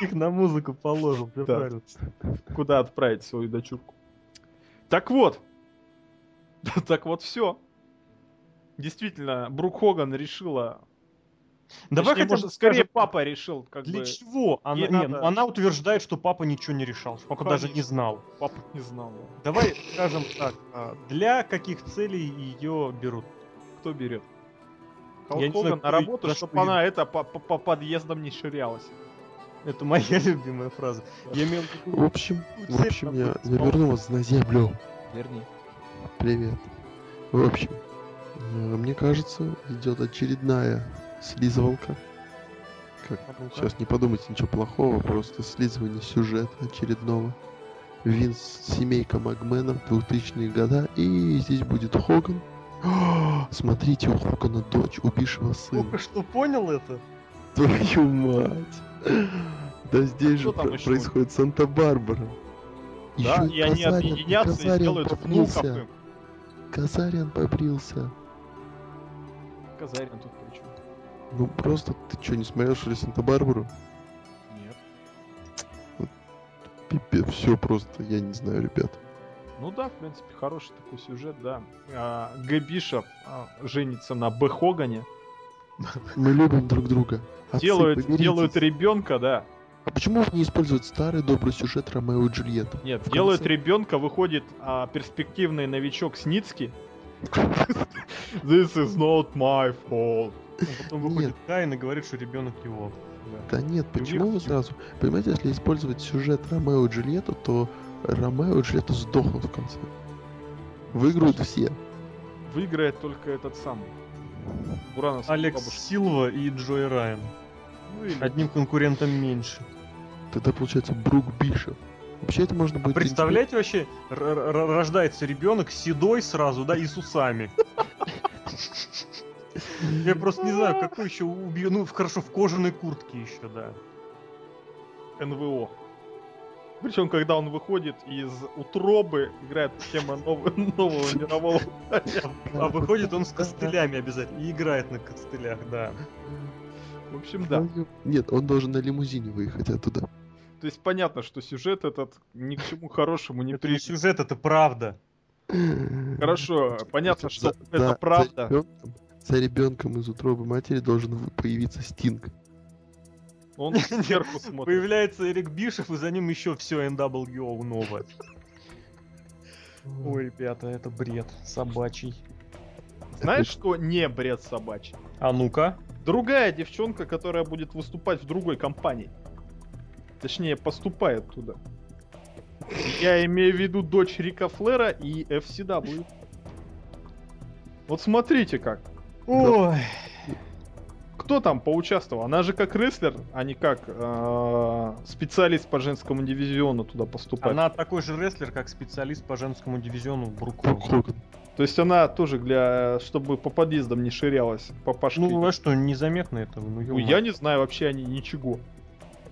[SPEAKER 1] Их на музыку положил,
[SPEAKER 3] Да. куда отправить свою дочурку. Так вот. Так вот все. Действительно, Брук Хоган решила...
[SPEAKER 1] Давай
[SPEAKER 3] Точнее,
[SPEAKER 1] хотя бы
[SPEAKER 3] скорее
[SPEAKER 1] скажем,
[SPEAKER 3] папа решил, как
[SPEAKER 1] Для
[SPEAKER 3] бы...
[SPEAKER 1] чего? Она, не,
[SPEAKER 3] надо-
[SPEAKER 1] ну, она утверждает, что папа ничего не решал, что папа даже не
[SPEAKER 3] Конечно.
[SPEAKER 1] знал.
[SPEAKER 3] Папа не знал. да.
[SPEAKER 1] Давай скажем так, а, для каких целей ее берут?
[SPEAKER 3] Кто берет? Халк Хоган на работу, чтобы
[SPEAKER 1] что
[SPEAKER 3] она это по, по- по подъездам не ширялась.
[SPEAKER 1] Это моя любимая фраза. Я имел в виду...
[SPEAKER 2] В общем, в общем, я, я
[SPEAKER 1] спал.
[SPEAKER 2] верну вас на землю.
[SPEAKER 3] Верни.
[SPEAKER 2] Привет. В общем, э, мне кажется, идет очередная слизывалка. Как Сейчас не подумайте ничего плохого, просто слизывание сюжета очередного. Винс, семейка Магменов, 2000-е года, и здесь будет Хоган. Смотрите, у Хогана дочь, убившего сына.
[SPEAKER 1] Только что понял это?
[SPEAKER 2] Твою мать! Да здесь же
[SPEAKER 3] Что там
[SPEAKER 2] про- происходит Санта-Барбара.
[SPEAKER 3] Да, и они
[SPEAKER 2] Казарин-
[SPEAKER 3] объединятся и
[SPEAKER 2] Казарин
[SPEAKER 3] сделают внуков
[SPEAKER 2] побрился.
[SPEAKER 3] им.
[SPEAKER 2] Казарин побрился.
[SPEAKER 3] Казарин тут при чем?
[SPEAKER 2] Ну просто ты что, не смотрел, что ли, Санта-Барбару?
[SPEAKER 3] Нет.
[SPEAKER 2] Пипец, все просто, я не знаю, ребят.
[SPEAKER 3] Ну да, в принципе, хороший такой сюжет, да. А, Г. Бишоп а, женится на Б. Хогане.
[SPEAKER 2] Мы любим друг друга. Отцы,
[SPEAKER 3] Делают,
[SPEAKER 2] помиритесь.
[SPEAKER 3] делают ребенка, да.
[SPEAKER 2] А почему не использовать старый добрый сюжет Ромео и Джульетта?
[SPEAKER 3] Нет,
[SPEAKER 2] В
[SPEAKER 3] делают
[SPEAKER 2] конце.
[SPEAKER 3] ребенка, выходит а, перспективный новичок Сницкий. This is not my fault.
[SPEAKER 1] А потом
[SPEAKER 2] Нет.
[SPEAKER 1] выходит Каин и говорит, что ребенок его.
[SPEAKER 2] Да нет, почему вы сразу? Понимаете, если использовать сюжет Ромео и Джульетта, то Ромео и Джульетта сдохнут в конце. Выиграют все.
[SPEAKER 3] Выиграет только этот самый. Бурановский
[SPEAKER 1] Алекс
[SPEAKER 3] бабушка.
[SPEAKER 1] Силва и Джой Райан.
[SPEAKER 3] Ну или-
[SPEAKER 1] Одним конкурентом меньше.
[SPEAKER 2] Тогда получается Брук Бишев. Вообще это можно будет...
[SPEAKER 1] Представляете вообще, р- р- рождается ребенок седой сразу, да, и с усами. Я просто не знаю, какой еще убью. Ну, хорошо, в кожаной куртке еще, да.
[SPEAKER 3] НВО. Причем, когда он выходит из утробы, играет тема нового, нового мирового.
[SPEAKER 1] А выходит он с костылями обязательно. И играет на костылях, да.
[SPEAKER 3] В общем, да.
[SPEAKER 2] Нет, он должен на лимузине выехать оттуда.
[SPEAKER 3] То есть понятно, что сюжет этот ни к чему хорошему не приведет.
[SPEAKER 1] сюжет, это правда.
[SPEAKER 3] Хорошо, понятно, что
[SPEAKER 2] За-
[SPEAKER 3] это правда.
[SPEAKER 2] За ребенком, за ребенком из утробы матери должен появиться Стинг.
[SPEAKER 3] Он сверху смотрит.
[SPEAKER 1] Появляется Эрик Бишев, и за ним еще все NWO новое. Ой, ребята, это бред собачий.
[SPEAKER 3] Знаешь, что не бред собачий?
[SPEAKER 1] А ну-ка.
[SPEAKER 3] Другая девчонка, которая будет выступать в другой компании. Точнее, поступает туда. Я имею в виду дочь Рика Флера и FCW. Вот смотрите как.
[SPEAKER 1] Ой.
[SPEAKER 3] Кто там поучаствовал? Она же как рестлер, а не как э, специалист по женскому дивизиону туда поступает.
[SPEAKER 1] Она такой же рестлер, как специалист по женскому дивизиону Брук
[SPEAKER 2] Брук Хоган.
[SPEAKER 3] То есть она тоже для, чтобы по подъездам не ширялась, по пашке.
[SPEAKER 1] Ну, а что, незаметно этого? Ну,
[SPEAKER 3] Ну, я не знаю вообще они ничего.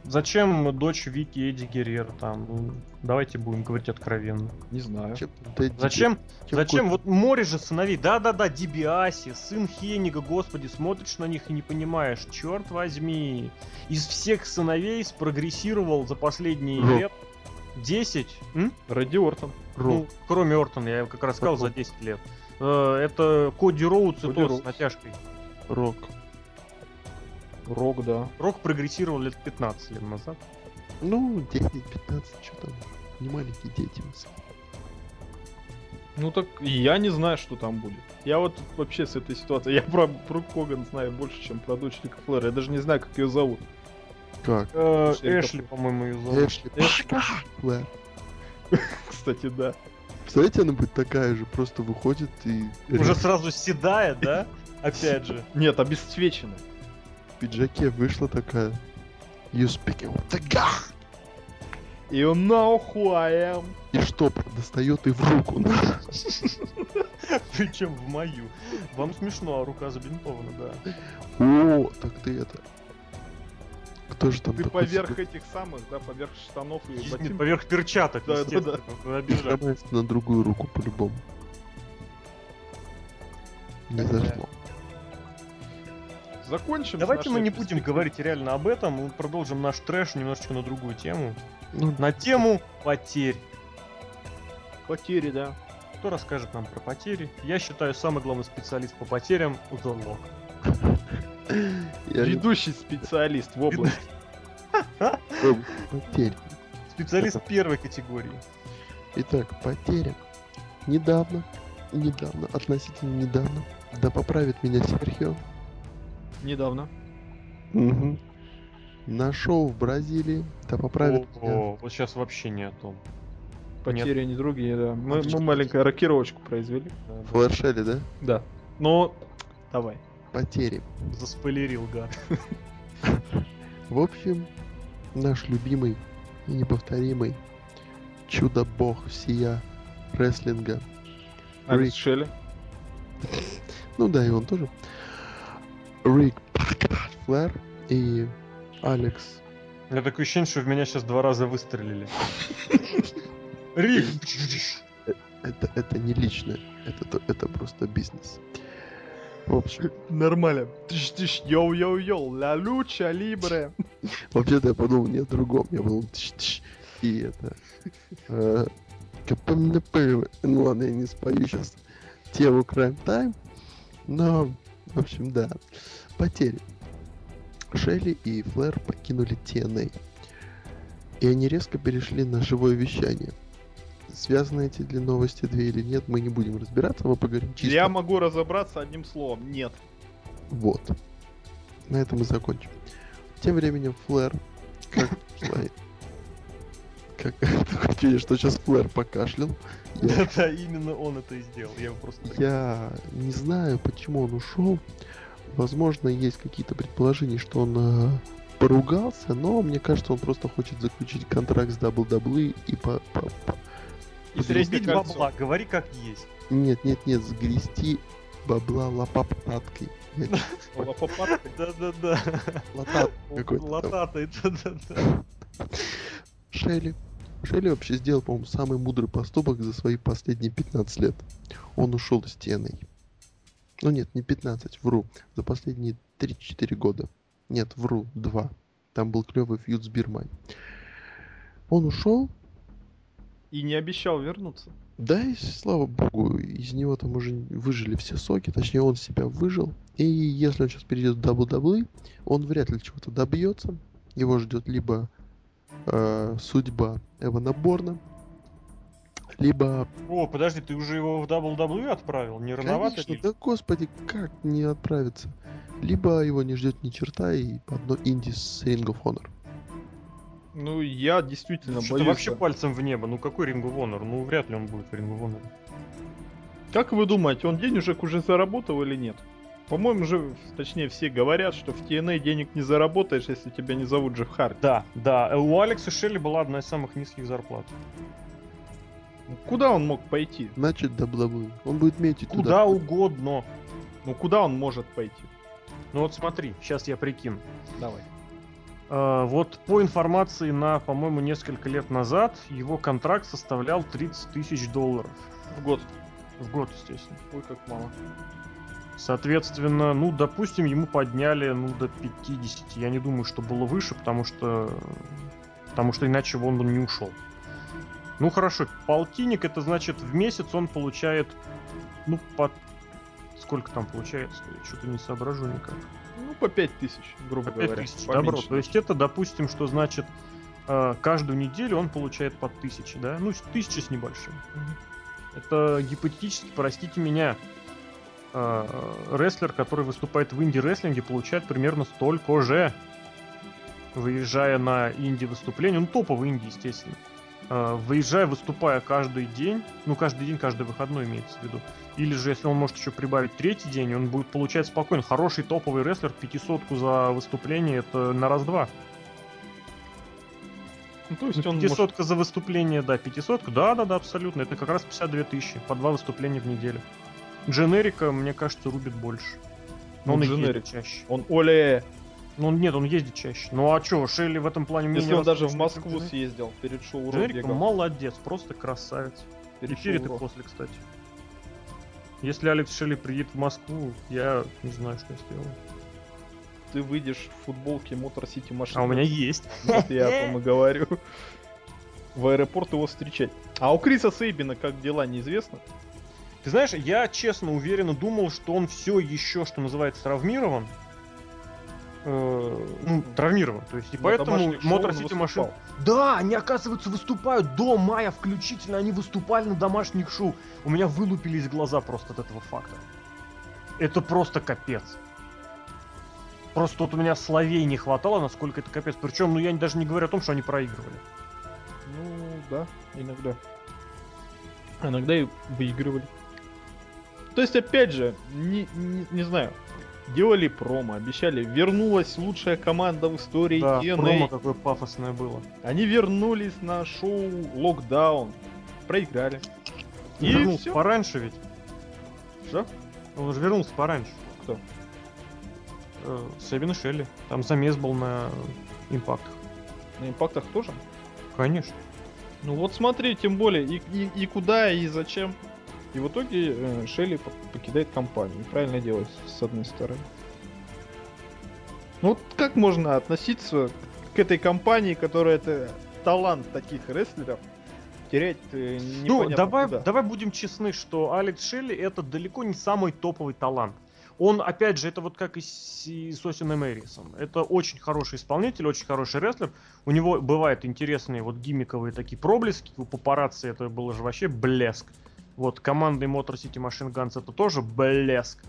[SPEAKER 1] Зачем дочь Вики Эдди Геррер там? Ну, давайте будем говорить откровенно.
[SPEAKER 3] Не знаю.
[SPEAKER 2] Там Дэдди
[SPEAKER 1] Зачем?
[SPEAKER 2] Чем
[SPEAKER 1] Зачем?
[SPEAKER 2] кот-
[SPEAKER 1] Вот море же сыновей. Да-да-да, Дибиаси, сын Хенига, господи, смотришь на них и не понимаешь, черт возьми. Из всех сыновей спрогрессировал за последние
[SPEAKER 2] Рок.
[SPEAKER 1] лет 10. м?
[SPEAKER 3] Ради Ортон.
[SPEAKER 2] Рок.
[SPEAKER 1] Ну, кроме Ортона, я как раз сказал за 10 лет. Э, Это Коди Роудс и
[SPEAKER 3] Коди
[SPEAKER 1] то с
[SPEAKER 3] Роудс.
[SPEAKER 1] натяжкой.
[SPEAKER 2] Рок.
[SPEAKER 3] Рок, да.
[SPEAKER 1] Рок прогрессировал лет 15 лет назад.
[SPEAKER 2] Ну, 10-15, что там. Не маленькие дети.
[SPEAKER 3] Ну так я не знаю, что там будет. Я вот вообще с этой ситуацией. Я про Брук Хоган знаю больше, чем про дочь Рика Флера. Я даже не знаю, как ее зовут.
[SPEAKER 2] Как?
[SPEAKER 1] Э,
[SPEAKER 3] Эшли
[SPEAKER 1] Эшли, по-моему, ее зовут.
[SPEAKER 2] Эшли. Флэр.
[SPEAKER 3] Кстати, да.
[SPEAKER 2] Представляете, она будет такая же, просто выходит и
[SPEAKER 1] Уже сразу седая, да? Опять же.
[SPEAKER 3] Нет, обесцвечена.
[SPEAKER 2] В пиджаке вышла такая. You speaking with the guy.
[SPEAKER 3] You know who I am.
[SPEAKER 2] И штопор достает и в руку.
[SPEAKER 1] Причем в мою. Вам смешно, а рука забинтована, да.
[SPEAKER 2] О, так ты это. Кто же там
[SPEAKER 3] Ты поверх этих самых, да, поверх штанов и ботинок.
[SPEAKER 1] Поверх перчаток,
[SPEAKER 3] Да, да,
[SPEAKER 2] ломается на другую руку по-любому? Не
[SPEAKER 1] Да.
[SPEAKER 2] зашло.
[SPEAKER 3] Закончим. с
[SPEAKER 1] Давайте мы не будем говорить реально об этом, мы продолжим наш трэш немножечко на другую тему.
[SPEAKER 2] Ну,
[SPEAKER 1] На тему потерь.
[SPEAKER 3] Потери, да.
[SPEAKER 1] Кто расскажет нам про потери? Я считаю, самый главный специалист по потерям Узонлок.
[SPEAKER 2] я не
[SPEAKER 3] Ведущий специалист в области.
[SPEAKER 2] Потерь.
[SPEAKER 1] Специалист первой категории.
[SPEAKER 2] Итак, потеря. Недавно, недавно, относительно недавно, да поправит меня Серхио,
[SPEAKER 3] Недавно.
[SPEAKER 2] Мгм. на шоу в Бразилии, да поправит меня
[SPEAKER 1] О, вот сейчас вообще не о том.
[SPEAKER 3] Потери они другие, да. Мы, мы маленькую рокировочку произвели.
[SPEAKER 1] Да,
[SPEAKER 2] Флэршелли, да?
[SPEAKER 3] Да. Но давай.
[SPEAKER 2] Потери.
[SPEAKER 1] Заспойлерил, гад.
[SPEAKER 2] В общем, наш любимый и неповторимый чудо-бог всея рестлинга.
[SPEAKER 3] Алекс
[SPEAKER 2] Рик.
[SPEAKER 3] Шелли.
[SPEAKER 2] Ну да, и он тоже. Рик Флэр и Алекс.
[SPEAKER 1] У меня такое ощущение, что в меня сейчас два раза выстрелили. Рик!
[SPEAKER 2] Это, это не личное, это, то- это просто бизнес. В общем,
[SPEAKER 3] Нормально. Тыш-тыш, yo-yo-yo, la lucha libre.
[SPEAKER 2] вообще-то я подумал не о другом, я был тш-тш, и это... э. Ну ладно, я не спою сейчас тему Crime Time, но, в общем, да. Потери. Шелли и Флэр покинули TNA. И они резко перешли на живое вещание. Связаны эти две новости две или нет, мы не будем разбираться, мы поговорим чисто.
[SPEAKER 3] Я могу разобраться одним словом. Нет.
[SPEAKER 2] Вот. На этом мы закончим. Тем временем Флэр, как шла- Как что сейчас Флэр покашлял.
[SPEAKER 1] Да-да, именно он это и сделал. Я просто...
[SPEAKER 2] я не знаю, почему он ушел. Возможно, есть какие-то предположения, что он э, поругался, но мне кажется, он просто хочет заключить контракт с WWE и по... по- по-
[SPEAKER 3] И кольцо.
[SPEAKER 1] бабла, говори как есть.
[SPEAKER 2] Нет, нет, нет, сгрести бабла лопаткой.
[SPEAKER 3] Лопопаткой.
[SPEAKER 1] Да-да-да.
[SPEAKER 2] лопат какой-то
[SPEAKER 1] да-да-да.
[SPEAKER 2] Шелли. Шелли вообще сделал, по-моему, самый мудрый поступок за свои последние 15 лет. Он ушел из TNA. Ну нет, не 15, вру. За последние 3-4 года. Нет, вру, 2. Там был клевый фьюд с Бирмой. Он ушел,
[SPEAKER 3] И не обещал вернуться.
[SPEAKER 2] да и слава богу, из него там уже выжили все соки, точнее он себя выжил. И если он сейчас перейдет в WWE, он вряд ли чего-то добьется. Его ждет либо э, судьба Эвана Борна, либо
[SPEAKER 1] О, подожди, ты уже его в WWE отправил? Не рановато
[SPEAKER 2] Конечно,
[SPEAKER 1] ли?
[SPEAKER 2] да господи, как не отправиться? Либо его не ждет ни черта и одно инди с Ring of Honor.
[SPEAKER 3] Ну, я действительно
[SPEAKER 1] Что-то
[SPEAKER 3] боюсь.
[SPEAKER 1] вообще пальцем в небо. Ну какой Ring of Honor? Ну вряд ли он будет в Ring of Honor.
[SPEAKER 3] Как вы думаете, он денежек уже заработал или нет? По-моему, же, точнее, все говорят, что в TNA денег не заработаешь, если тебя не зовут Джефф Харди.
[SPEAKER 1] Да, да. У Алекса Шелли была одна из самых низких зарплат.
[SPEAKER 3] Куда он мог пойти?
[SPEAKER 2] Значит, WWE. Он будет метить
[SPEAKER 1] Куда
[SPEAKER 2] туда.
[SPEAKER 1] угодно.
[SPEAKER 3] Ну, куда он может пойти?
[SPEAKER 1] Ну вот смотри, сейчас я прикину.
[SPEAKER 3] Давай.
[SPEAKER 1] А, вот по информации на, по-моему, несколько лет назад, его контракт составлял 30 тысяч долларов.
[SPEAKER 3] В год.
[SPEAKER 1] В год, естественно.
[SPEAKER 3] Ой, как мало.
[SPEAKER 1] Соответственно, ну, допустим, ему подняли, ну, до 50. Я не думаю, что было выше, потому что... Потому что иначе он бы не ушел. Ну, хорошо, полтинник, это значит, в месяц он получает, ну, по... Сколько там получается? Я что-то не соображу никак.
[SPEAKER 3] Ну, по 5 тысяч, грубо
[SPEAKER 1] По 5
[SPEAKER 3] говоря.
[SPEAKER 1] тысяч,
[SPEAKER 3] Поменьше.
[SPEAKER 1] добро. То есть это, допустим, что значит, э, каждую неделю он получает по 1000, да? Ну, тысяча с небольшим. Это гипотетически, простите меня, рестлер, который выступает в инди-рестлинге, получает примерно столько же, выезжая на инди-выступление, ну, топовый инди, естественно. Э, Выезжая, выступая каждый день, ну, каждый день, каждый выходной имеется в виду, или же, если он может еще прибавить третий день, он будет получать спокойно. Хороший топовый рестлер, пятисотку за выступление, это на раз-два.
[SPEAKER 3] Ну, то есть он может...
[SPEAKER 1] Пятисотка за выступление, да, пятисотка, да-да-да, абсолютно. Это как раз 52 тысячи, по два выступления в неделю. Дженерика, мне кажется, рубит больше. Но
[SPEAKER 3] Ну,
[SPEAKER 1] он и
[SPEAKER 3] Дженерик.
[SPEAKER 1] чаще.
[SPEAKER 3] Он Оле.
[SPEAKER 1] Ну, нет, он ездит чаще. Ну, а чё, Шелли в этом плане
[SPEAKER 3] Если он даже в Москву
[SPEAKER 1] Дженерик.
[SPEAKER 3] съездил перед шоу
[SPEAKER 1] Дженерик молодец, просто красавец. И
[SPEAKER 3] Перед
[SPEAKER 1] перед и
[SPEAKER 3] шоу Ро.
[SPEAKER 1] после, кстати. Если Алекс Шелли приедет в Москву, я не знаю, что сделаю.
[SPEAKER 3] Ты выйдешь в футболке Мотор Сити Машин.
[SPEAKER 1] А у меня есть.
[SPEAKER 3] Вот я о том и говорю. В аэропорт его встречать. А у Криса Сейбина как дела, неизвестно?
[SPEAKER 1] Ты знаешь, я честно уверенно думал, что он все еще, что называется, травмирован. Э, ну, травмирован. То есть, и
[SPEAKER 3] На
[SPEAKER 1] поэтому Мотор Сити. Машин. Да, они, оказывается, выступают до мая включительно. Они выступали на домашних шоу. У меня вылупились глаза просто от этого факта. Это просто капец. Просто вот у меня словей не хватало, насколько это капец. Причем, ну я даже не говорю о том, что они проигрывали.
[SPEAKER 3] Ну, да, иногда. Иногда и выигрывали. То есть, опять же, не, не, не знаю, делали промо, обещали, вернулась лучшая команда в истории
[SPEAKER 1] Да,
[SPEAKER 3] TNA.
[SPEAKER 1] промо какое пафосное было.
[SPEAKER 3] Они вернулись на шоу Локдаун, проиграли. И
[SPEAKER 1] вернулся
[SPEAKER 3] всё.
[SPEAKER 1] пораньше ведь.
[SPEAKER 3] Что?
[SPEAKER 1] Он уже вернулся пораньше.
[SPEAKER 3] Кто?
[SPEAKER 1] Э, Сэбин и Шелли. Там замес был на импактах.
[SPEAKER 3] На импактах тоже?
[SPEAKER 1] Конечно.
[SPEAKER 3] Ну вот смотри, тем более, и, и, и куда, и зачем. И в итоге э, Шелли по- покидает компанию. Правильно делает, с одной стороны. Ну вот как можно относиться к этой компании, которая это талант таких рестлеров, терять э,
[SPEAKER 1] Ну, давай,
[SPEAKER 3] куда?
[SPEAKER 1] давай будем честны, что Алекс Шелли это далеко не самый топовый талант. Он, опять же, это вот как и с, и с Осином Эрисом. Это очень хороший исполнитель, очень хороший рестлер. У него бывают интересные вот гиммиковые такие проблески. У папарацци это было же вообще блеск. Вот командный Motor City Machine Guns это тоже блеск.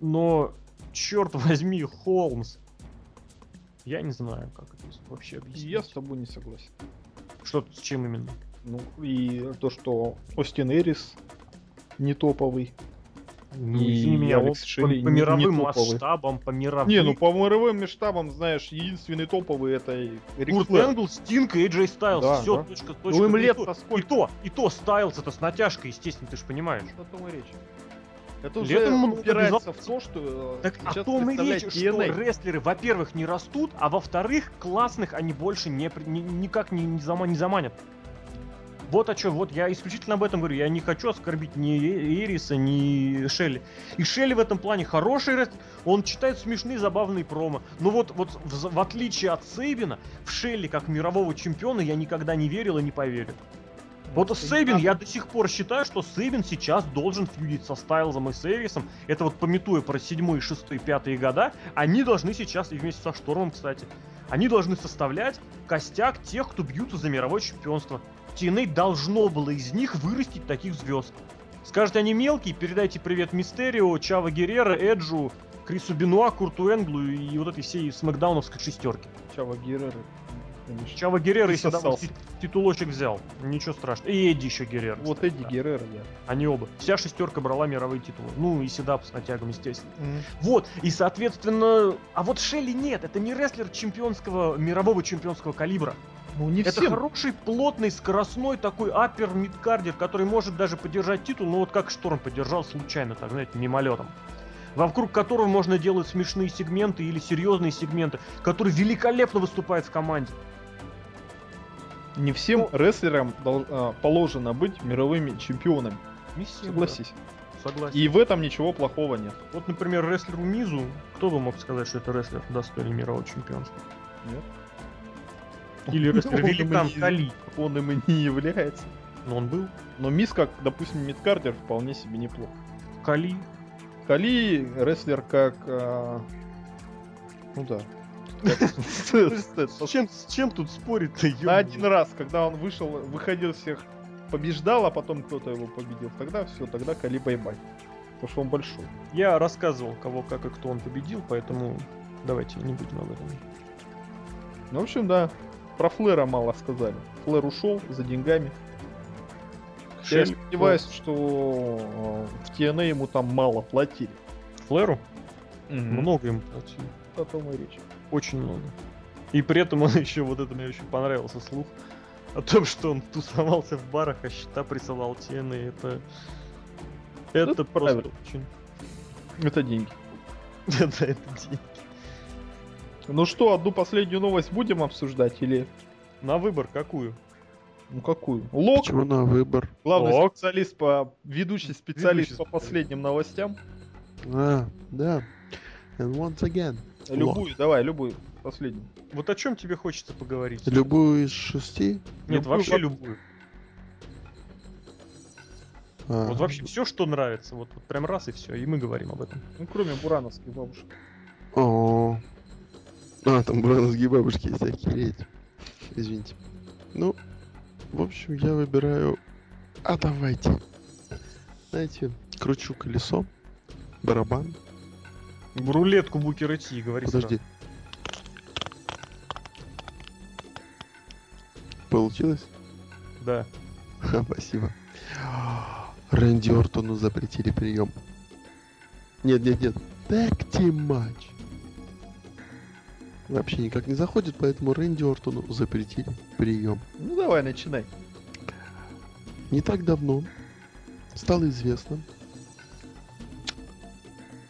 [SPEAKER 1] Но, черт возьми, Холмс. Я не знаю, как это вообще объяснить.
[SPEAKER 3] Я с тобой не согласен.
[SPEAKER 1] Что с чем именно?
[SPEAKER 3] Ну и то, что Остин Эрис не топовый.
[SPEAKER 1] Ну,
[SPEAKER 3] И
[SPEAKER 1] извини меня,
[SPEAKER 3] Алекс
[SPEAKER 1] вот
[SPEAKER 3] Шелли
[SPEAKER 1] по,
[SPEAKER 3] не-
[SPEAKER 1] по
[SPEAKER 3] не
[SPEAKER 1] мировым
[SPEAKER 3] топовый.
[SPEAKER 1] масштабам, по мировым...
[SPEAKER 3] Не, ну по мировым масштабам, знаешь, единственный топовый это
[SPEAKER 1] Курт. Энгл, Стинг и AJ Стайлз.
[SPEAKER 3] Да,
[SPEAKER 1] Все,
[SPEAKER 3] да.
[SPEAKER 1] точка, точка.
[SPEAKER 3] Ну им
[SPEAKER 1] И
[SPEAKER 3] лет
[SPEAKER 1] то-
[SPEAKER 3] по
[SPEAKER 1] И
[SPEAKER 3] сколько?
[SPEAKER 1] то, и то Стайлз это с натяжкой, естественно, ты же понимаешь.
[SPEAKER 3] О том и речь. Это уже
[SPEAKER 1] Летом
[SPEAKER 3] упирается в то, что
[SPEAKER 1] Так о
[SPEAKER 3] сейчас
[SPEAKER 1] том и речь,
[SPEAKER 3] представляет
[SPEAKER 1] что рестлеры, во-первых, не растут, а во-вторых, классных они больше не, ни- никак не, не, не заманят. Вот о чем, вот я исключительно об этом говорю. Я не хочу оскорбить ни Эриса, ни Шелли. И Шелли в этом плане хороший рестлер. Он читает смешные, забавные промо. Но вот, вот в, в отличие от Сейбина, в Шелли как мирового чемпиона я никогда не верил и не поверю. Вот Сейбин, я до сих пор считаю, что Сейбин сейчас должен фьюдить со Стайлзом и Сэвисом. Это вот пометуя про седьмые, шестые, пятые года, они должны сейчас, и вместе со Штормом, кстати, они должны составлять костяк тех, кто бьются за мировое чемпионство. TNA должно было из них вырастить таких звезд. Скажете, они мелкие, передайте привет Мистерио, Чава Геррера, Эджу, Крису Бенуа, Курту Энглу и вот этой всей смакдауновской шестерки.
[SPEAKER 3] Чава Геррера. Конечно.
[SPEAKER 1] Чава Геррера, если ти- титулочек взял, ничего страшного. И Эдди еще Геррера.
[SPEAKER 3] Вот
[SPEAKER 1] кстати,
[SPEAKER 3] Эдди
[SPEAKER 1] да.
[SPEAKER 3] Геррера, да.
[SPEAKER 1] Они оба. Вся шестерка брала мировые титулы. Ну и Седап с натягом, естественно. Вот, и соответственно... А вот Шелли нет, это не рестлер чемпионского, мирового чемпионского калибра.
[SPEAKER 3] Ну не
[SPEAKER 1] это
[SPEAKER 3] всем.
[SPEAKER 1] хороший, плотный, скоростной такой аппер мидкардер, который может даже поддержать титул, ну вот как Шторм поддержал случайно, так, знаете, мимолетом. Вокруг которого можно делать смешные сегменты или серьезные сегменты, который великолепно выступает в команде.
[SPEAKER 3] Не всем
[SPEAKER 1] Ну-
[SPEAKER 3] рестлерам а, положено быть мировыми чемпионами.
[SPEAKER 1] Не всем,
[SPEAKER 3] Согласись.
[SPEAKER 1] да, согласен.
[SPEAKER 3] И в этом ничего плохого нет.
[SPEAKER 1] Вот, например, рестлеру Мизу, кто бы мог сказать, что это рестлер достойный мирового чемпионства?
[SPEAKER 3] Нет.
[SPEAKER 1] Или рестлер Великан Кали.
[SPEAKER 3] Он им и не является.
[SPEAKER 1] Но он был.
[SPEAKER 3] Но Мисс, как, допустим, мидкардер, вполне себе неплохо.
[SPEAKER 1] Кали.
[SPEAKER 3] Кали рестлер как... а, Ну да.
[SPEAKER 1] С чем, с чем тут спорить-то,
[SPEAKER 3] На один раз, когда он вышел, выходил всех, побеждал, а потом кто-то его победил. Тогда все, тогда Кали bye-bye. Потому что он большой.
[SPEAKER 1] Я рассказывал, кого, как и кто он победил, поэтому давайте не будем об этом.
[SPEAKER 3] Ну, в общем, да. Про Флэра мало сказали. Флэр ушел за деньгами. Я сомневаюсь, что э, в TNA ему там мало платили.
[SPEAKER 1] Флэру
[SPEAKER 3] Много.
[SPEAKER 1] много ему платили.
[SPEAKER 3] О том и речь.
[SPEAKER 1] Очень много. И при этом он еще, вот это мне очень понравился слух, о том, что он тусовался в барах, а счета присылал тены. Это... Это
[SPEAKER 3] Это
[SPEAKER 1] просто
[SPEAKER 3] правильно.
[SPEAKER 1] очень...
[SPEAKER 3] Это деньги.
[SPEAKER 1] Да, это деньги.
[SPEAKER 3] Ну что, одну последнюю новость будем обсуждать или...
[SPEAKER 1] На выбор какую?
[SPEAKER 3] Ну какую? Лок,
[SPEAKER 2] Почему на выбор?
[SPEAKER 3] главный
[SPEAKER 1] Лок.
[SPEAKER 3] специалист по... Ведущий специалист
[SPEAKER 1] Ведущий
[SPEAKER 3] по последним новостям.
[SPEAKER 2] А, да. And once again.
[SPEAKER 3] Любую, давай, любую. Последнюю.
[SPEAKER 1] Вот о чем тебе хочется поговорить?
[SPEAKER 2] Любую из шести?
[SPEAKER 1] Нет,
[SPEAKER 3] любую
[SPEAKER 1] вообще
[SPEAKER 3] во-
[SPEAKER 1] любую.
[SPEAKER 2] А,
[SPEAKER 1] Вот вообще все, что нравится. Вот, вот прям раз и все. И мы говорим об этом.
[SPEAKER 3] Ну, кроме бурановских бабушек.
[SPEAKER 2] О. А, там броновские бабушки есть, охереть. Извините. Ну, в общем, я выбираю... А давайте. Знаете, кручу колесо, барабан.
[SPEAKER 1] В рулетку Букера Ти, говори
[SPEAKER 2] Подожди. Получилось?
[SPEAKER 1] сразу. Да.
[SPEAKER 2] Ха, Спасибо. Рэнди Ортону запретили прием. Нет, нет, нет. Team матч. Вообще никак не заходит, поэтому Рэнди Ортону запретили прием.
[SPEAKER 3] Ну давай, начинай.
[SPEAKER 2] Не так давно стало известно.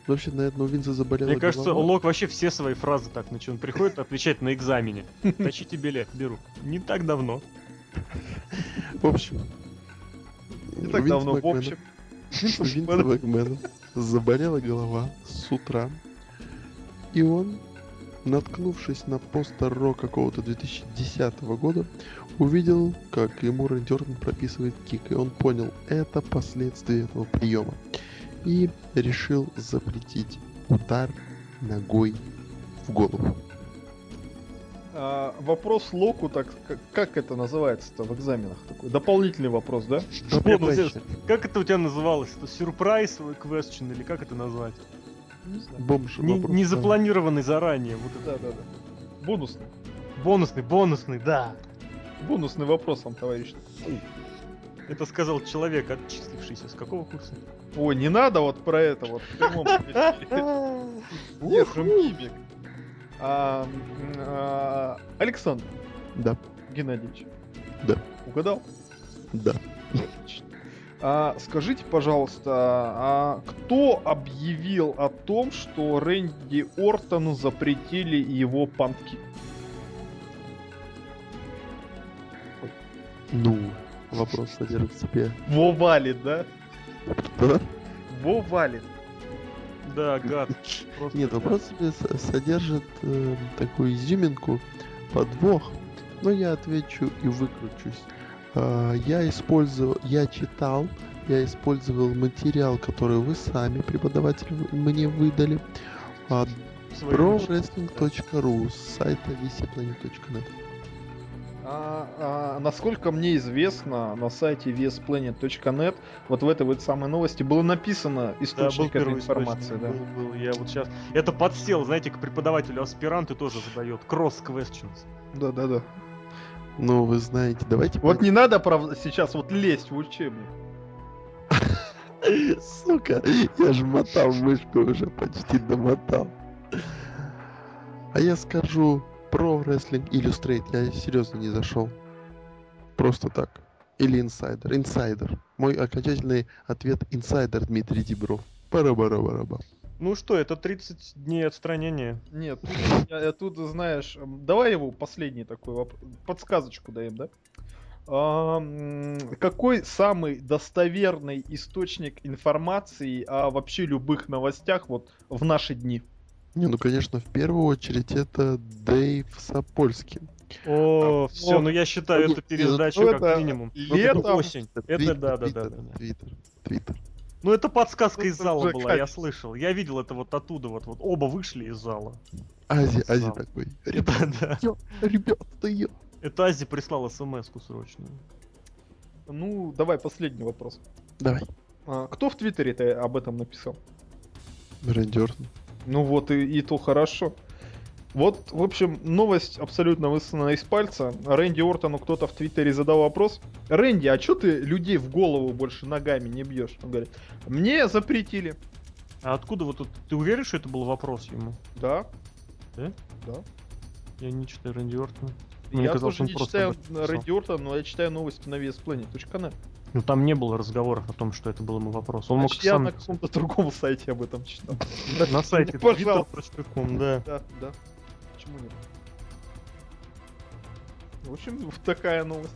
[SPEAKER 2] Вообще, наверное, у Винса заболела
[SPEAKER 1] Мне кажется,
[SPEAKER 2] голова.
[SPEAKER 1] Лок вообще все свои фразы так начал. Он приходит отвечать на экзамене. Тащите билет, беру. Не так давно.
[SPEAKER 2] В общем.
[SPEAKER 3] Не так давно, в общем.
[SPEAKER 2] У Винса Макмена заболела голова с утра. И он, наткнувшись на постер Ро какого-то 2010 года, увидел, как ему Ортон прописывает кик. И он понял, это последствия этого приема. И решил запретить удар ногой в голову.
[SPEAKER 3] А, вопрос Локу, так как, как это называется-то в экзаменах? Такой дополнительный вопрос, да?
[SPEAKER 1] Ну,
[SPEAKER 2] дальше.
[SPEAKER 1] Как это у тебя называлось? Это сюрприз question или как это назвать?
[SPEAKER 3] Не знаю.
[SPEAKER 2] Бомж
[SPEAKER 1] Не,
[SPEAKER 2] вопрос,
[SPEAKER 1] не
[SPEAKER 2] да.
[SPEAKER 1] запланированный заранее. Вот это.
[SPEAKER 3] Да, да, да. Бонусный.
[SPEAKER 1] Бонусный, бонусный, да.
[SPEAKER 3] Бонусный вопрос вам, товарищ.
[SPEAKER 1] Это сказал человек, отчислившийся с какого курса?
[SPEAKER 3] Ой, не надо вот про это вот. Держим мимик. А, а, Александр
[SPEAKER 2] Да,
[SPEAKER 3] Геннадьевич.
[SPEAKER 2] Да.
[SPEAKER 3] Угадал?
[SPEAKER 2] да.
[SPEAKER 3] А, скажите, пожалуйста, а кто объявил о том, что Рэнди Ортону запретили его панки?
[SPEAKER 2] Ну, вопрос содержит в себе.
[SPEAKER 3] Во валит, да?
[SPEAKER 2] Да?
[SPEAKER 3] Во валит.
[SPEAKER 1] Да, гад. Просто
[SPEAKER 2] Нет, вопрос с- содержит э, такую изюминку, подвох, но я отвечу и выкручусь. А, я использовал, я читал, я использовал материал, который вы сами, преподаватель, мне выдали, а,
[SPEAKER 1] Свои ручки.
[SPEAKER 2] prowrestling.ru с сайта vcplanet.net.
[SPEAKER 3] А, а, насколько мне известно, на сайте vsplanet.net вот в этой вот самой новости было написано
[SPEAKER 1] Да, был
[SPEAKER 3] источник этой информации,
[SPEAKER 1] источник,
[SPEAKER 3] да.
[SPEAKER 1] Был, был. Я вот сейчас... Это подсел, знаете, к преподавателю аспиранты тоже задает. Cross questions.
[SPEAKER 3] Да, да, да.
[SPEAKER 2] Ну, вы знаете, давайте...
[SPEAKER 3] Вот не надо, правда, сейчас вот лезть в учебник.
[SPEAKER 2] Сука, я же мотал мышку уже, почти домотал. А я скажу про Wrestling Illustrate, я серьезно не зашел. Просто так. Или инсайдер. Инсайдер. Мой окончательный ответ инсайдер Дмитрий Дибров. Пара-бара-бара-ба.
[SPEAKER 1] Ну что, это 30 дней отстранения.
[SPEAKER 3] Нет, тут, я- я тут, знаешь, давай его последний такой вопрос, подсказочку даем, да? А, какой самый достоверный источник информации о вообще любых новостях вот в наши дни?
[SPEAKER 2] Не, ну конечно, в первую очередь это Дэйв Сапольский.
[SPEAKER 1] О, все,
[SPEAKER 3] о,
[SPEAKER 1] ну я считаю
[SPEAKER 2] ну,
[SPEAKER 1] эту пересдачу
[SPEAKER 3] ну,
[SPEAKER 1] как
[SPEAKER 3] это
[SPEAKER 1] минимум.
[SPEAKER 3] летом.
[SPEAKER 1] Это осень. Это
[SPEAKER 2] Твиттер,
[SPEAKER 1] да, да, да,
[SPEAKER 2] Твиттер,
[SPEAKER 1] да.
[SPEAKER 2] Твиттер, Твиттер.
[SPEAKER 1] Ну это подсказка из
[SPEAKER 3] Это
[SPEAKER 1] зала
[SPEAKER 3] уже
[SPEAKER 1] была, я
[SPEAKER 3] качество.
[SPEAKER 1] слышал. Я видел это вот оттуда, вот, вот оба вышли из зала.
[SPEAKER 2] Ази, Ази
[SPEAKER 1] Знал.
[SPEAKER 2] такой.
[SPEAKER 1] Да,
[SPEAKER 2] Ребят,
[SPEAKER 1] да.
[SPEAKER 2] ё, ребят, да ё.
[SPEAKER 1] Это Ази прислал смс-ку срочную.
[SPEAKER 3] Ну, давай последний вопрос.
[SPEAKER 2] Давай.
[SPEAKER 3] А, кто в Твиттере-то об этом написал?
[SPEAKER 2] Рэнди Ортон.
[SPEAKER 3] Ну вот и, и то хорошо. Вот, в общем, новость абсолютно высосана из пальца. Рэнди Ортону кто-то в Твиттере задал вопрос. Рэнди, а чё ты людей в голову больше ногами не бьешь? Он говорит, мне запретили.
[SPEAKER 1] А откуда вот тут... Ты уверен, что это был вопрос ему?
[SPEAKER 3] Да,
[SPEAKER 1] Да?
[SPEAKER 3] да.
[SPEAKER 1] Я не читаю Рэнди Ортона. Мне
[SPEAKER 3] я
[SPEAKER 1] казалось,
[SPEAKER 3] тоже не читаю. Рэнди Ортона, но я читаю новости на VSPlanet.net.
[SPEAKER 1] Ну там не было разговоров о том, что это был ему вопрос. Он мог
[SPEAKER 3] Значит, я
[SPEAKER 1] сам
[SPEAKER 3] на каком-то другом сайте об этом читал.
[SPEAKER 1] на сайте
[SPEAKER 3] Пожалуйста.
[SPEAKER 1] twitter.com, да.
[SPEAKER 3] Да, да. Почему нет? В общем, вот такая новость.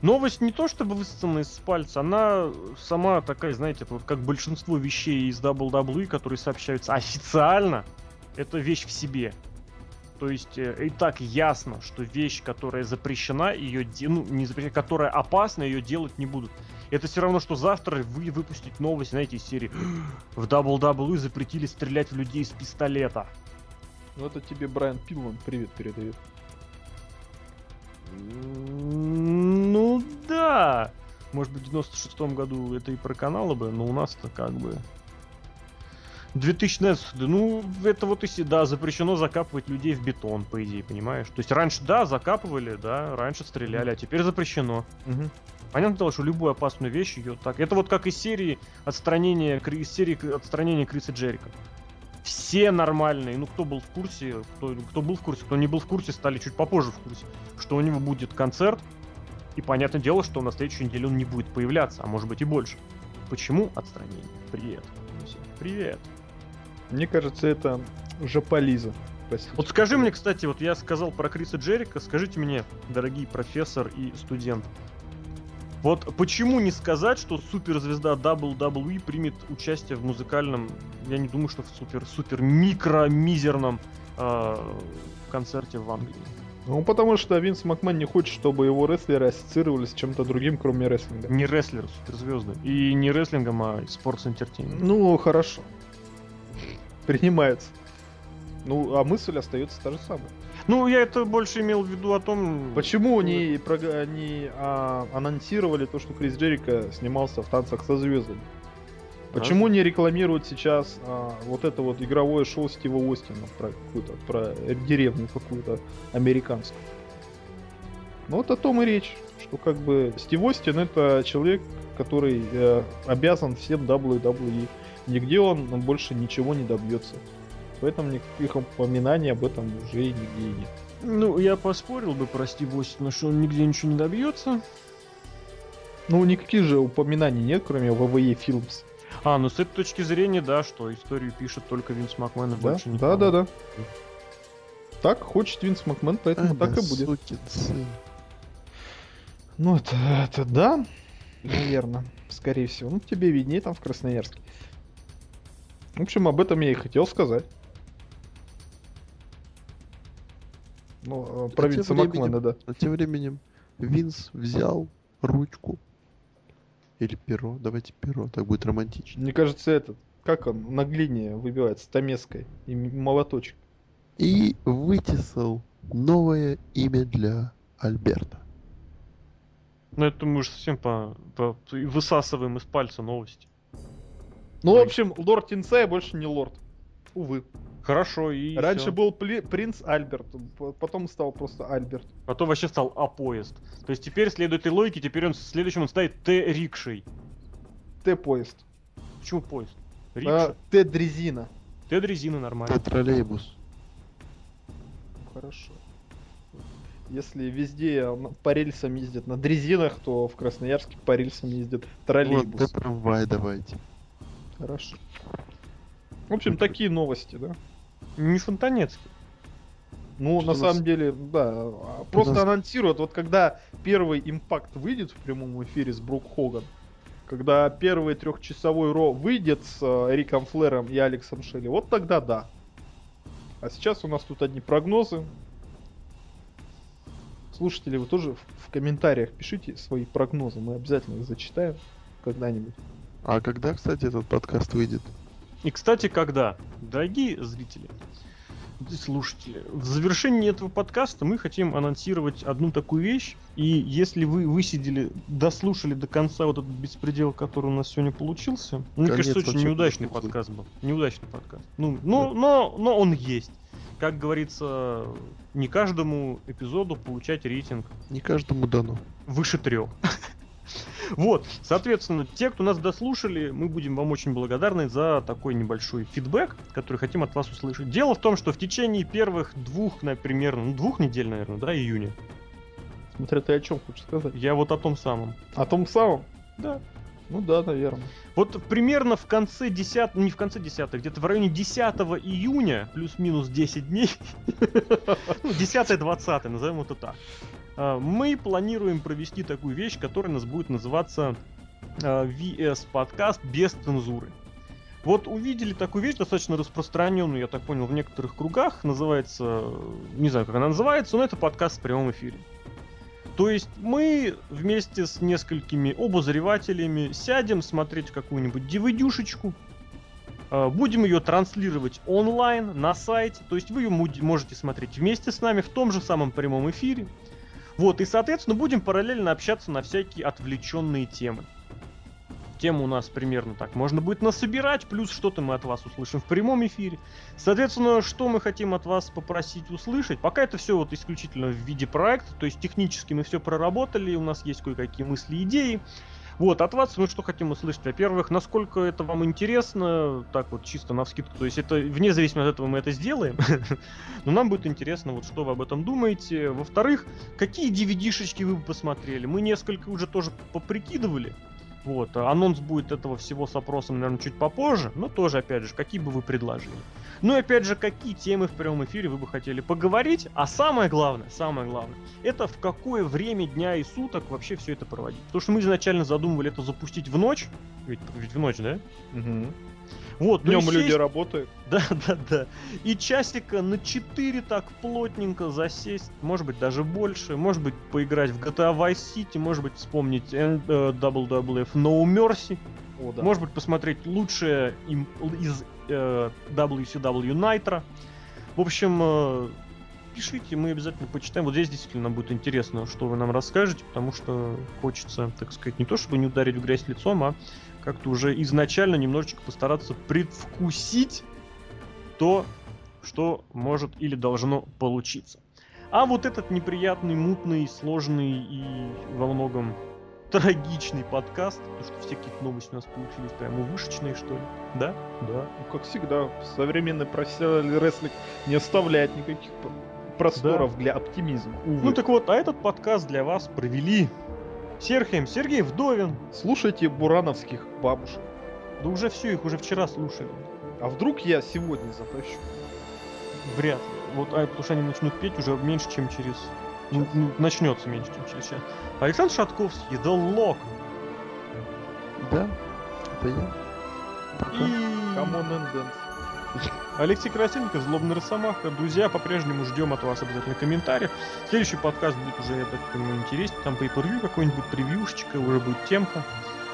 [SPEAKER 1] Новость не то чтобы высосана из пальца, она сама такая, знаете, вот как большинство вещей из WWE, которые сообщаются официально, это вещь в себе. То есть э, и так ясно, что вещь, которая запрещена, ее де- ну, не запрещена, которая опасна, ее делать не будут. Это все равно, что завтра вы выпустить новость, знаете, из серии в WWE запретили стрелять в людей из пистолета.
[SPEAKER 3] Ну это тебе Брайан Пиллман привет передает.
[SPEAKER 1] Ну да. Может быть, в 96-м году это и проканало бы, но у нас-то как бы... 2000 ну, это вот если, да, запрещено закапывать людей в бетон, по идее, понимаешь? То есть раньше, да, закапывали, да, раньше стреляли, а теперь запрещено. Понятно дело, что любую опасную вещь ее так. Это вот как из серии отстранения, из серии отстранения Криса Джерика. Все нормальные, ну кто был в курсе, кто, кто был в курсе, кто не был в курсе, стали чуть попозже в курсе, что у него будет концерт, и понятное дело, что на следующей неделе он не будет появляться, а может быть и больше. Почему отстранение? Привет. Привет.
[SPEAKER 3] Мне кажется, это жополиза. Простите.
[SPEAKER 1] Вот скажи мне, кстати, вот я сказал про Криса Джерика, скажите мне, дорогие профессор и студент, вот почему не сказать, что суперзвезда WWE примет участие в музыкальном, я не думаю, что в супер-супер микро-мизерном э, концерте в Англии.
[SPEAKER 3] Ну, потому что Винс Макмен не хочет, чтобы его рестлеры ассоциировались с чем-то другим, кроме рестлинга.
[SPEAKER 1] Не рестлеры, суперзвезды. И не рестлингом, а спортс entertainment.
[SPEAKER 3] Ну, хорошо. Принимается. Ну, а мысль остается та же самая.
[SPEAKER 1] Ну, я это больше имел в виду о том...
[SPEAKER 3] Почему они, прог- они а, анонсировали то, что Крис Джерика снимался в танцах со звездами? Почему не рекламируют сейчас а, вот это вот игровое шоу Стива Остина про какую-то, про деревню какую-то американскую? Ну вот о том и речь. что как бы Стив Остин это человек, который э, обязан всем WWE. Нигде он больше ничего не добьется. Поэтому никаких упоминаний об этом уже и нигде нет.
[SPEAKER 1] Ну, я поспорил бы, прости, Остина, что он нигде ничего не добьется.
[SPEAKER 3] Ну, никаких же упоминаний нет, кроме WWE Films.
[SPEAKER 1] А, ну с этой точки зрения, да, что историю пишет только Винс Макмен и
[SPEAKER 3] Да,
[SPEAKER 1] больше
[SPEAKER 3] да,
[SPEAKER 1] никого.
[SPEAKER 3] да, да. Так хочет Винс Макмен, поэтому
[SPEAKER 2] А,
[SPEAKER 3] так
[SPEAKER 2] да,
[SPEAKER 3] и будет.
[SPEAKER 2] сукин сын.
[SPEAKER 3] Ну, это, это да, наверное, скорее всего. Ну, тебе виднее там в Красноярске. В общем, об этом я и хотел сказать. Ну, э, про
[SPEAKER 2] А тем
[SPEAKER 3] Винса
[SPEAKER 2] временем-
[SPEAKER 3] Макмена, да.
[SPEAKER 2] А тем временем Винс взял ручку или перо, давайте перо, так будет романтично.
[SPEAKER 3] Мне кажется, этот, как он на глине выбивает, стамеской и молоточек.
[SPEAKER 2] И вытесал новое имя для Альберта.
[SPEAKER 1] Ну это мы уже совсем по, по- высасываем из пальца новости.
[SPEAKER 3] Ну, в общем, лорд Тинсай больше не лорд. Увы.
[SPEAKER 1] Хорошо, и
[SPEAKER 3] Раньше
[SPEAKER 1] всё.
[SPEAKER 3] был пли- принц Альберт, потом стал просто Альберт.
[SPEAKER 1] Потом вообще стал А-поезд. То есть теперь следует и логике, теперь он следующим он ставит Т-рикшей.
[SPEAKER 3] Т-поезд.
[SPEAKER 1] Почему поезд?
[SPEAKER 3] А,
[SPEAKER 1] Рикша.
[SPEAKER 3] Т-дрезина.
[SPEAKER 1] Т-дрезина нормально.
[SPEAKER 2] Это троллейбус.
[SPEAKER 3] Хорошо. Если везде по рельсам ездят на дрезинах, то в Красноярске по рельсам ездят
[SPEAKER 2] Вот,
[SPEAKER 3] троллейбус.
[SPEAKER 2] трамвай давайте.
[SPEAKER 3] Хорошо. В общем, такие новости, да?
[SPEAKER 1] Не фонтанецкий.
[SPEAKER 3] Ну,
[SPEAKER 2] Что
[SPEAKER 3] на самом деле, да. а, Просто
[SPEAKER 2] нас-
[SPEAKER 3] анонсируют, вот когда первый импакт выйдет в прямом эфире с Брук Хоган, когда первый трехчасовой Ро выйдет с э, Риком Флэром и Алексом Шелли, вот тогда да. А сейчас у нас тут одни прогнозы. Слушатели, вы тоже в комментариях пишите свои прогнозы, мы обязательно их зачитаем когда-нибудь.
[SPEAKER 2] А когда, кстати, этот подкаст выйдет?
[SPEAKER 1] И, кстати, когда, дорогие зрители слушатели, в завершении этого подкаста мы хотим анонсировать одну такую вещь. И если вы высидели, дослушали до конца вот этот беспредел, который у нас сегодня получился, мне
[SPEAKER 2] Конец
[SPEAKER 1] кажется, очень неудачный
[SPEAKER 2] был.
[SPEAKER 1] подкаст был. Неудачный подкаст. Ну, но, но, но он есть. Как говорится, не каждому эпизоду получать рейтинг
[SPEAKER 2] Не каждому дано.
[SPEAKER 1] выше трех. Вот, соответственно, те, кто нас дослушали, мы будем вам очень благодарны за такой небольшой фидбэк, который хотим от вас услышать. Дело в том, что в течение первых двух, на- примерно, ну, двух недель, наверное, да, июня,
[SPEAKER 3] Смотря ты о чем хочешь сказать.
[SPEAKER 1] я вот о том самом.
[SPEAKER 3] О том самом?
[SPEAKER 1] Да.
[SPEAKER 3] Ну да, наверное.
[SPEAKER 1] Вот примерно в конце 10, не в конце 10, где-то в районе 10 июня, плюс-минус 10 дней, ну, 10-20, назовем это так, мы планируем провести такую вещь, которая у нас будет называться а, VS подкаст без цензуры. Вот увидели такую вещь, достаточно распространенную, я так понял, в некоторых кругах, называется, не знаю, как она называется, но это подкаст в прямом эфире. То есть мы вместе с несколькими обозревателями сядем смотреть какую-нибудь DVD-шечку, э, будем ее транслировать онлайн на сайте, то есть вы ее можете смотреть вместе с нами в том же самом прямом эфире. Вот, и, соответственно, будем параллельно общаться на всякие отвлеченные темы. Тему у нас примерно так можно будет насобирать, плюс что-то мы от вас услышим в прямом эфире. Соответственно, что мы хотим от вас попросить услышать? Пока это все вот исключительно в виде проекта, то есть технически мы все проработали, у нас есть кое-какие мысли, идеи. Вот, от вас мы что хотим услышать? Во-первых, насколько это вам интересно, так вот чисто на вскидку, то есть это вне зависимости от этого мы это сделаем, но нам будет интересно, вот что вы об этом думаете. Во-вторых, какие DVD-шечки вы посмотрели? Мы несколько уже тоже поприкидывали, вот, а анонс будет этого всего с опросом, наверное, чуть попозже, но тоже, опять же, какие бы вы предложили. Ну и опять же, какие темы в прямом эфире вы бы хотели поговорить, а самое главное, самое главное, это в какое время дня и суток вообще все это проводить. Потому что мы изначально задумывали это запустить в ночь, ведь, ведь в ночь, да? Вот, ну
[SPEAKER 3] Днем
[SPEAKER 1] и
[SPEAKER 3] люди работают.
[SPEAKER 1] да, да, да. И часика на 4 так плотненько засесть, может быть даже больше, может быть поиграть в GTA Vice City, может быть вспомнить N- э, WWF No Mercy,
[SPEAKER 3] О, да.
[SPEAKER 1] может быть посмотреть лучшее из э, WCW Nitro. В общем, э, пишите, мы обязательно почитаем. Вот здесь действительно будет интересно, что вы нам расскажете, потому что хочется, так сказать, не то чтобы не ударить в грязь лицом, а как-то уже изначально немножечко постараться предвкусить то, что может или должно получиться. А вот этот неприятный, мутный, сложный и во многом трагичный подкаст, потому что все какие-то новости у нас получились прямо вышечные, что ли. Да? Да.
[SPEAKER 3] Ну, как всегда, современный профессиональный рестлинг не оставляет никаких просторов для оптимизма. Увы.
[SPEAKER 1] Ну так вот, а этот подкаст для вас провели Серхием Сергей Вдовин.
[SPEAKER 3] Слушайте бурановских бабушек.
[SPEAKER 1] Да уже все, их уже вчера слушали.
[SPEAKER 3] А вдруг я сегодня затащу?
[SPEAKER 1] Вряд ли. Вот, а потому что они начнут петь уже меньше, чем через... ну, ну, начнется меньше, чем через час. Александр Шатковский, The Lock.
[SPEAKER 2] Да, это я. Пока.
[SPEAKER 1] И...
[SPEAKER 3] Come on and dance.
[SPEAKER 1] Алексей Красильников, Злобный Росомаха. Друзья, по-прежнему ждем от вас обязательно комментариев. Следующий подкаст будет уже, я так понимаю, интереснее. Там pay per какой-нибудь, превьюшечка, уже будет темка.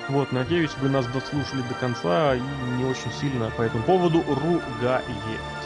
[SPEAKER 1] Вот, надеюсь, вы нас дослушали до конца и не очень сильно по этому поводу ругаетесь.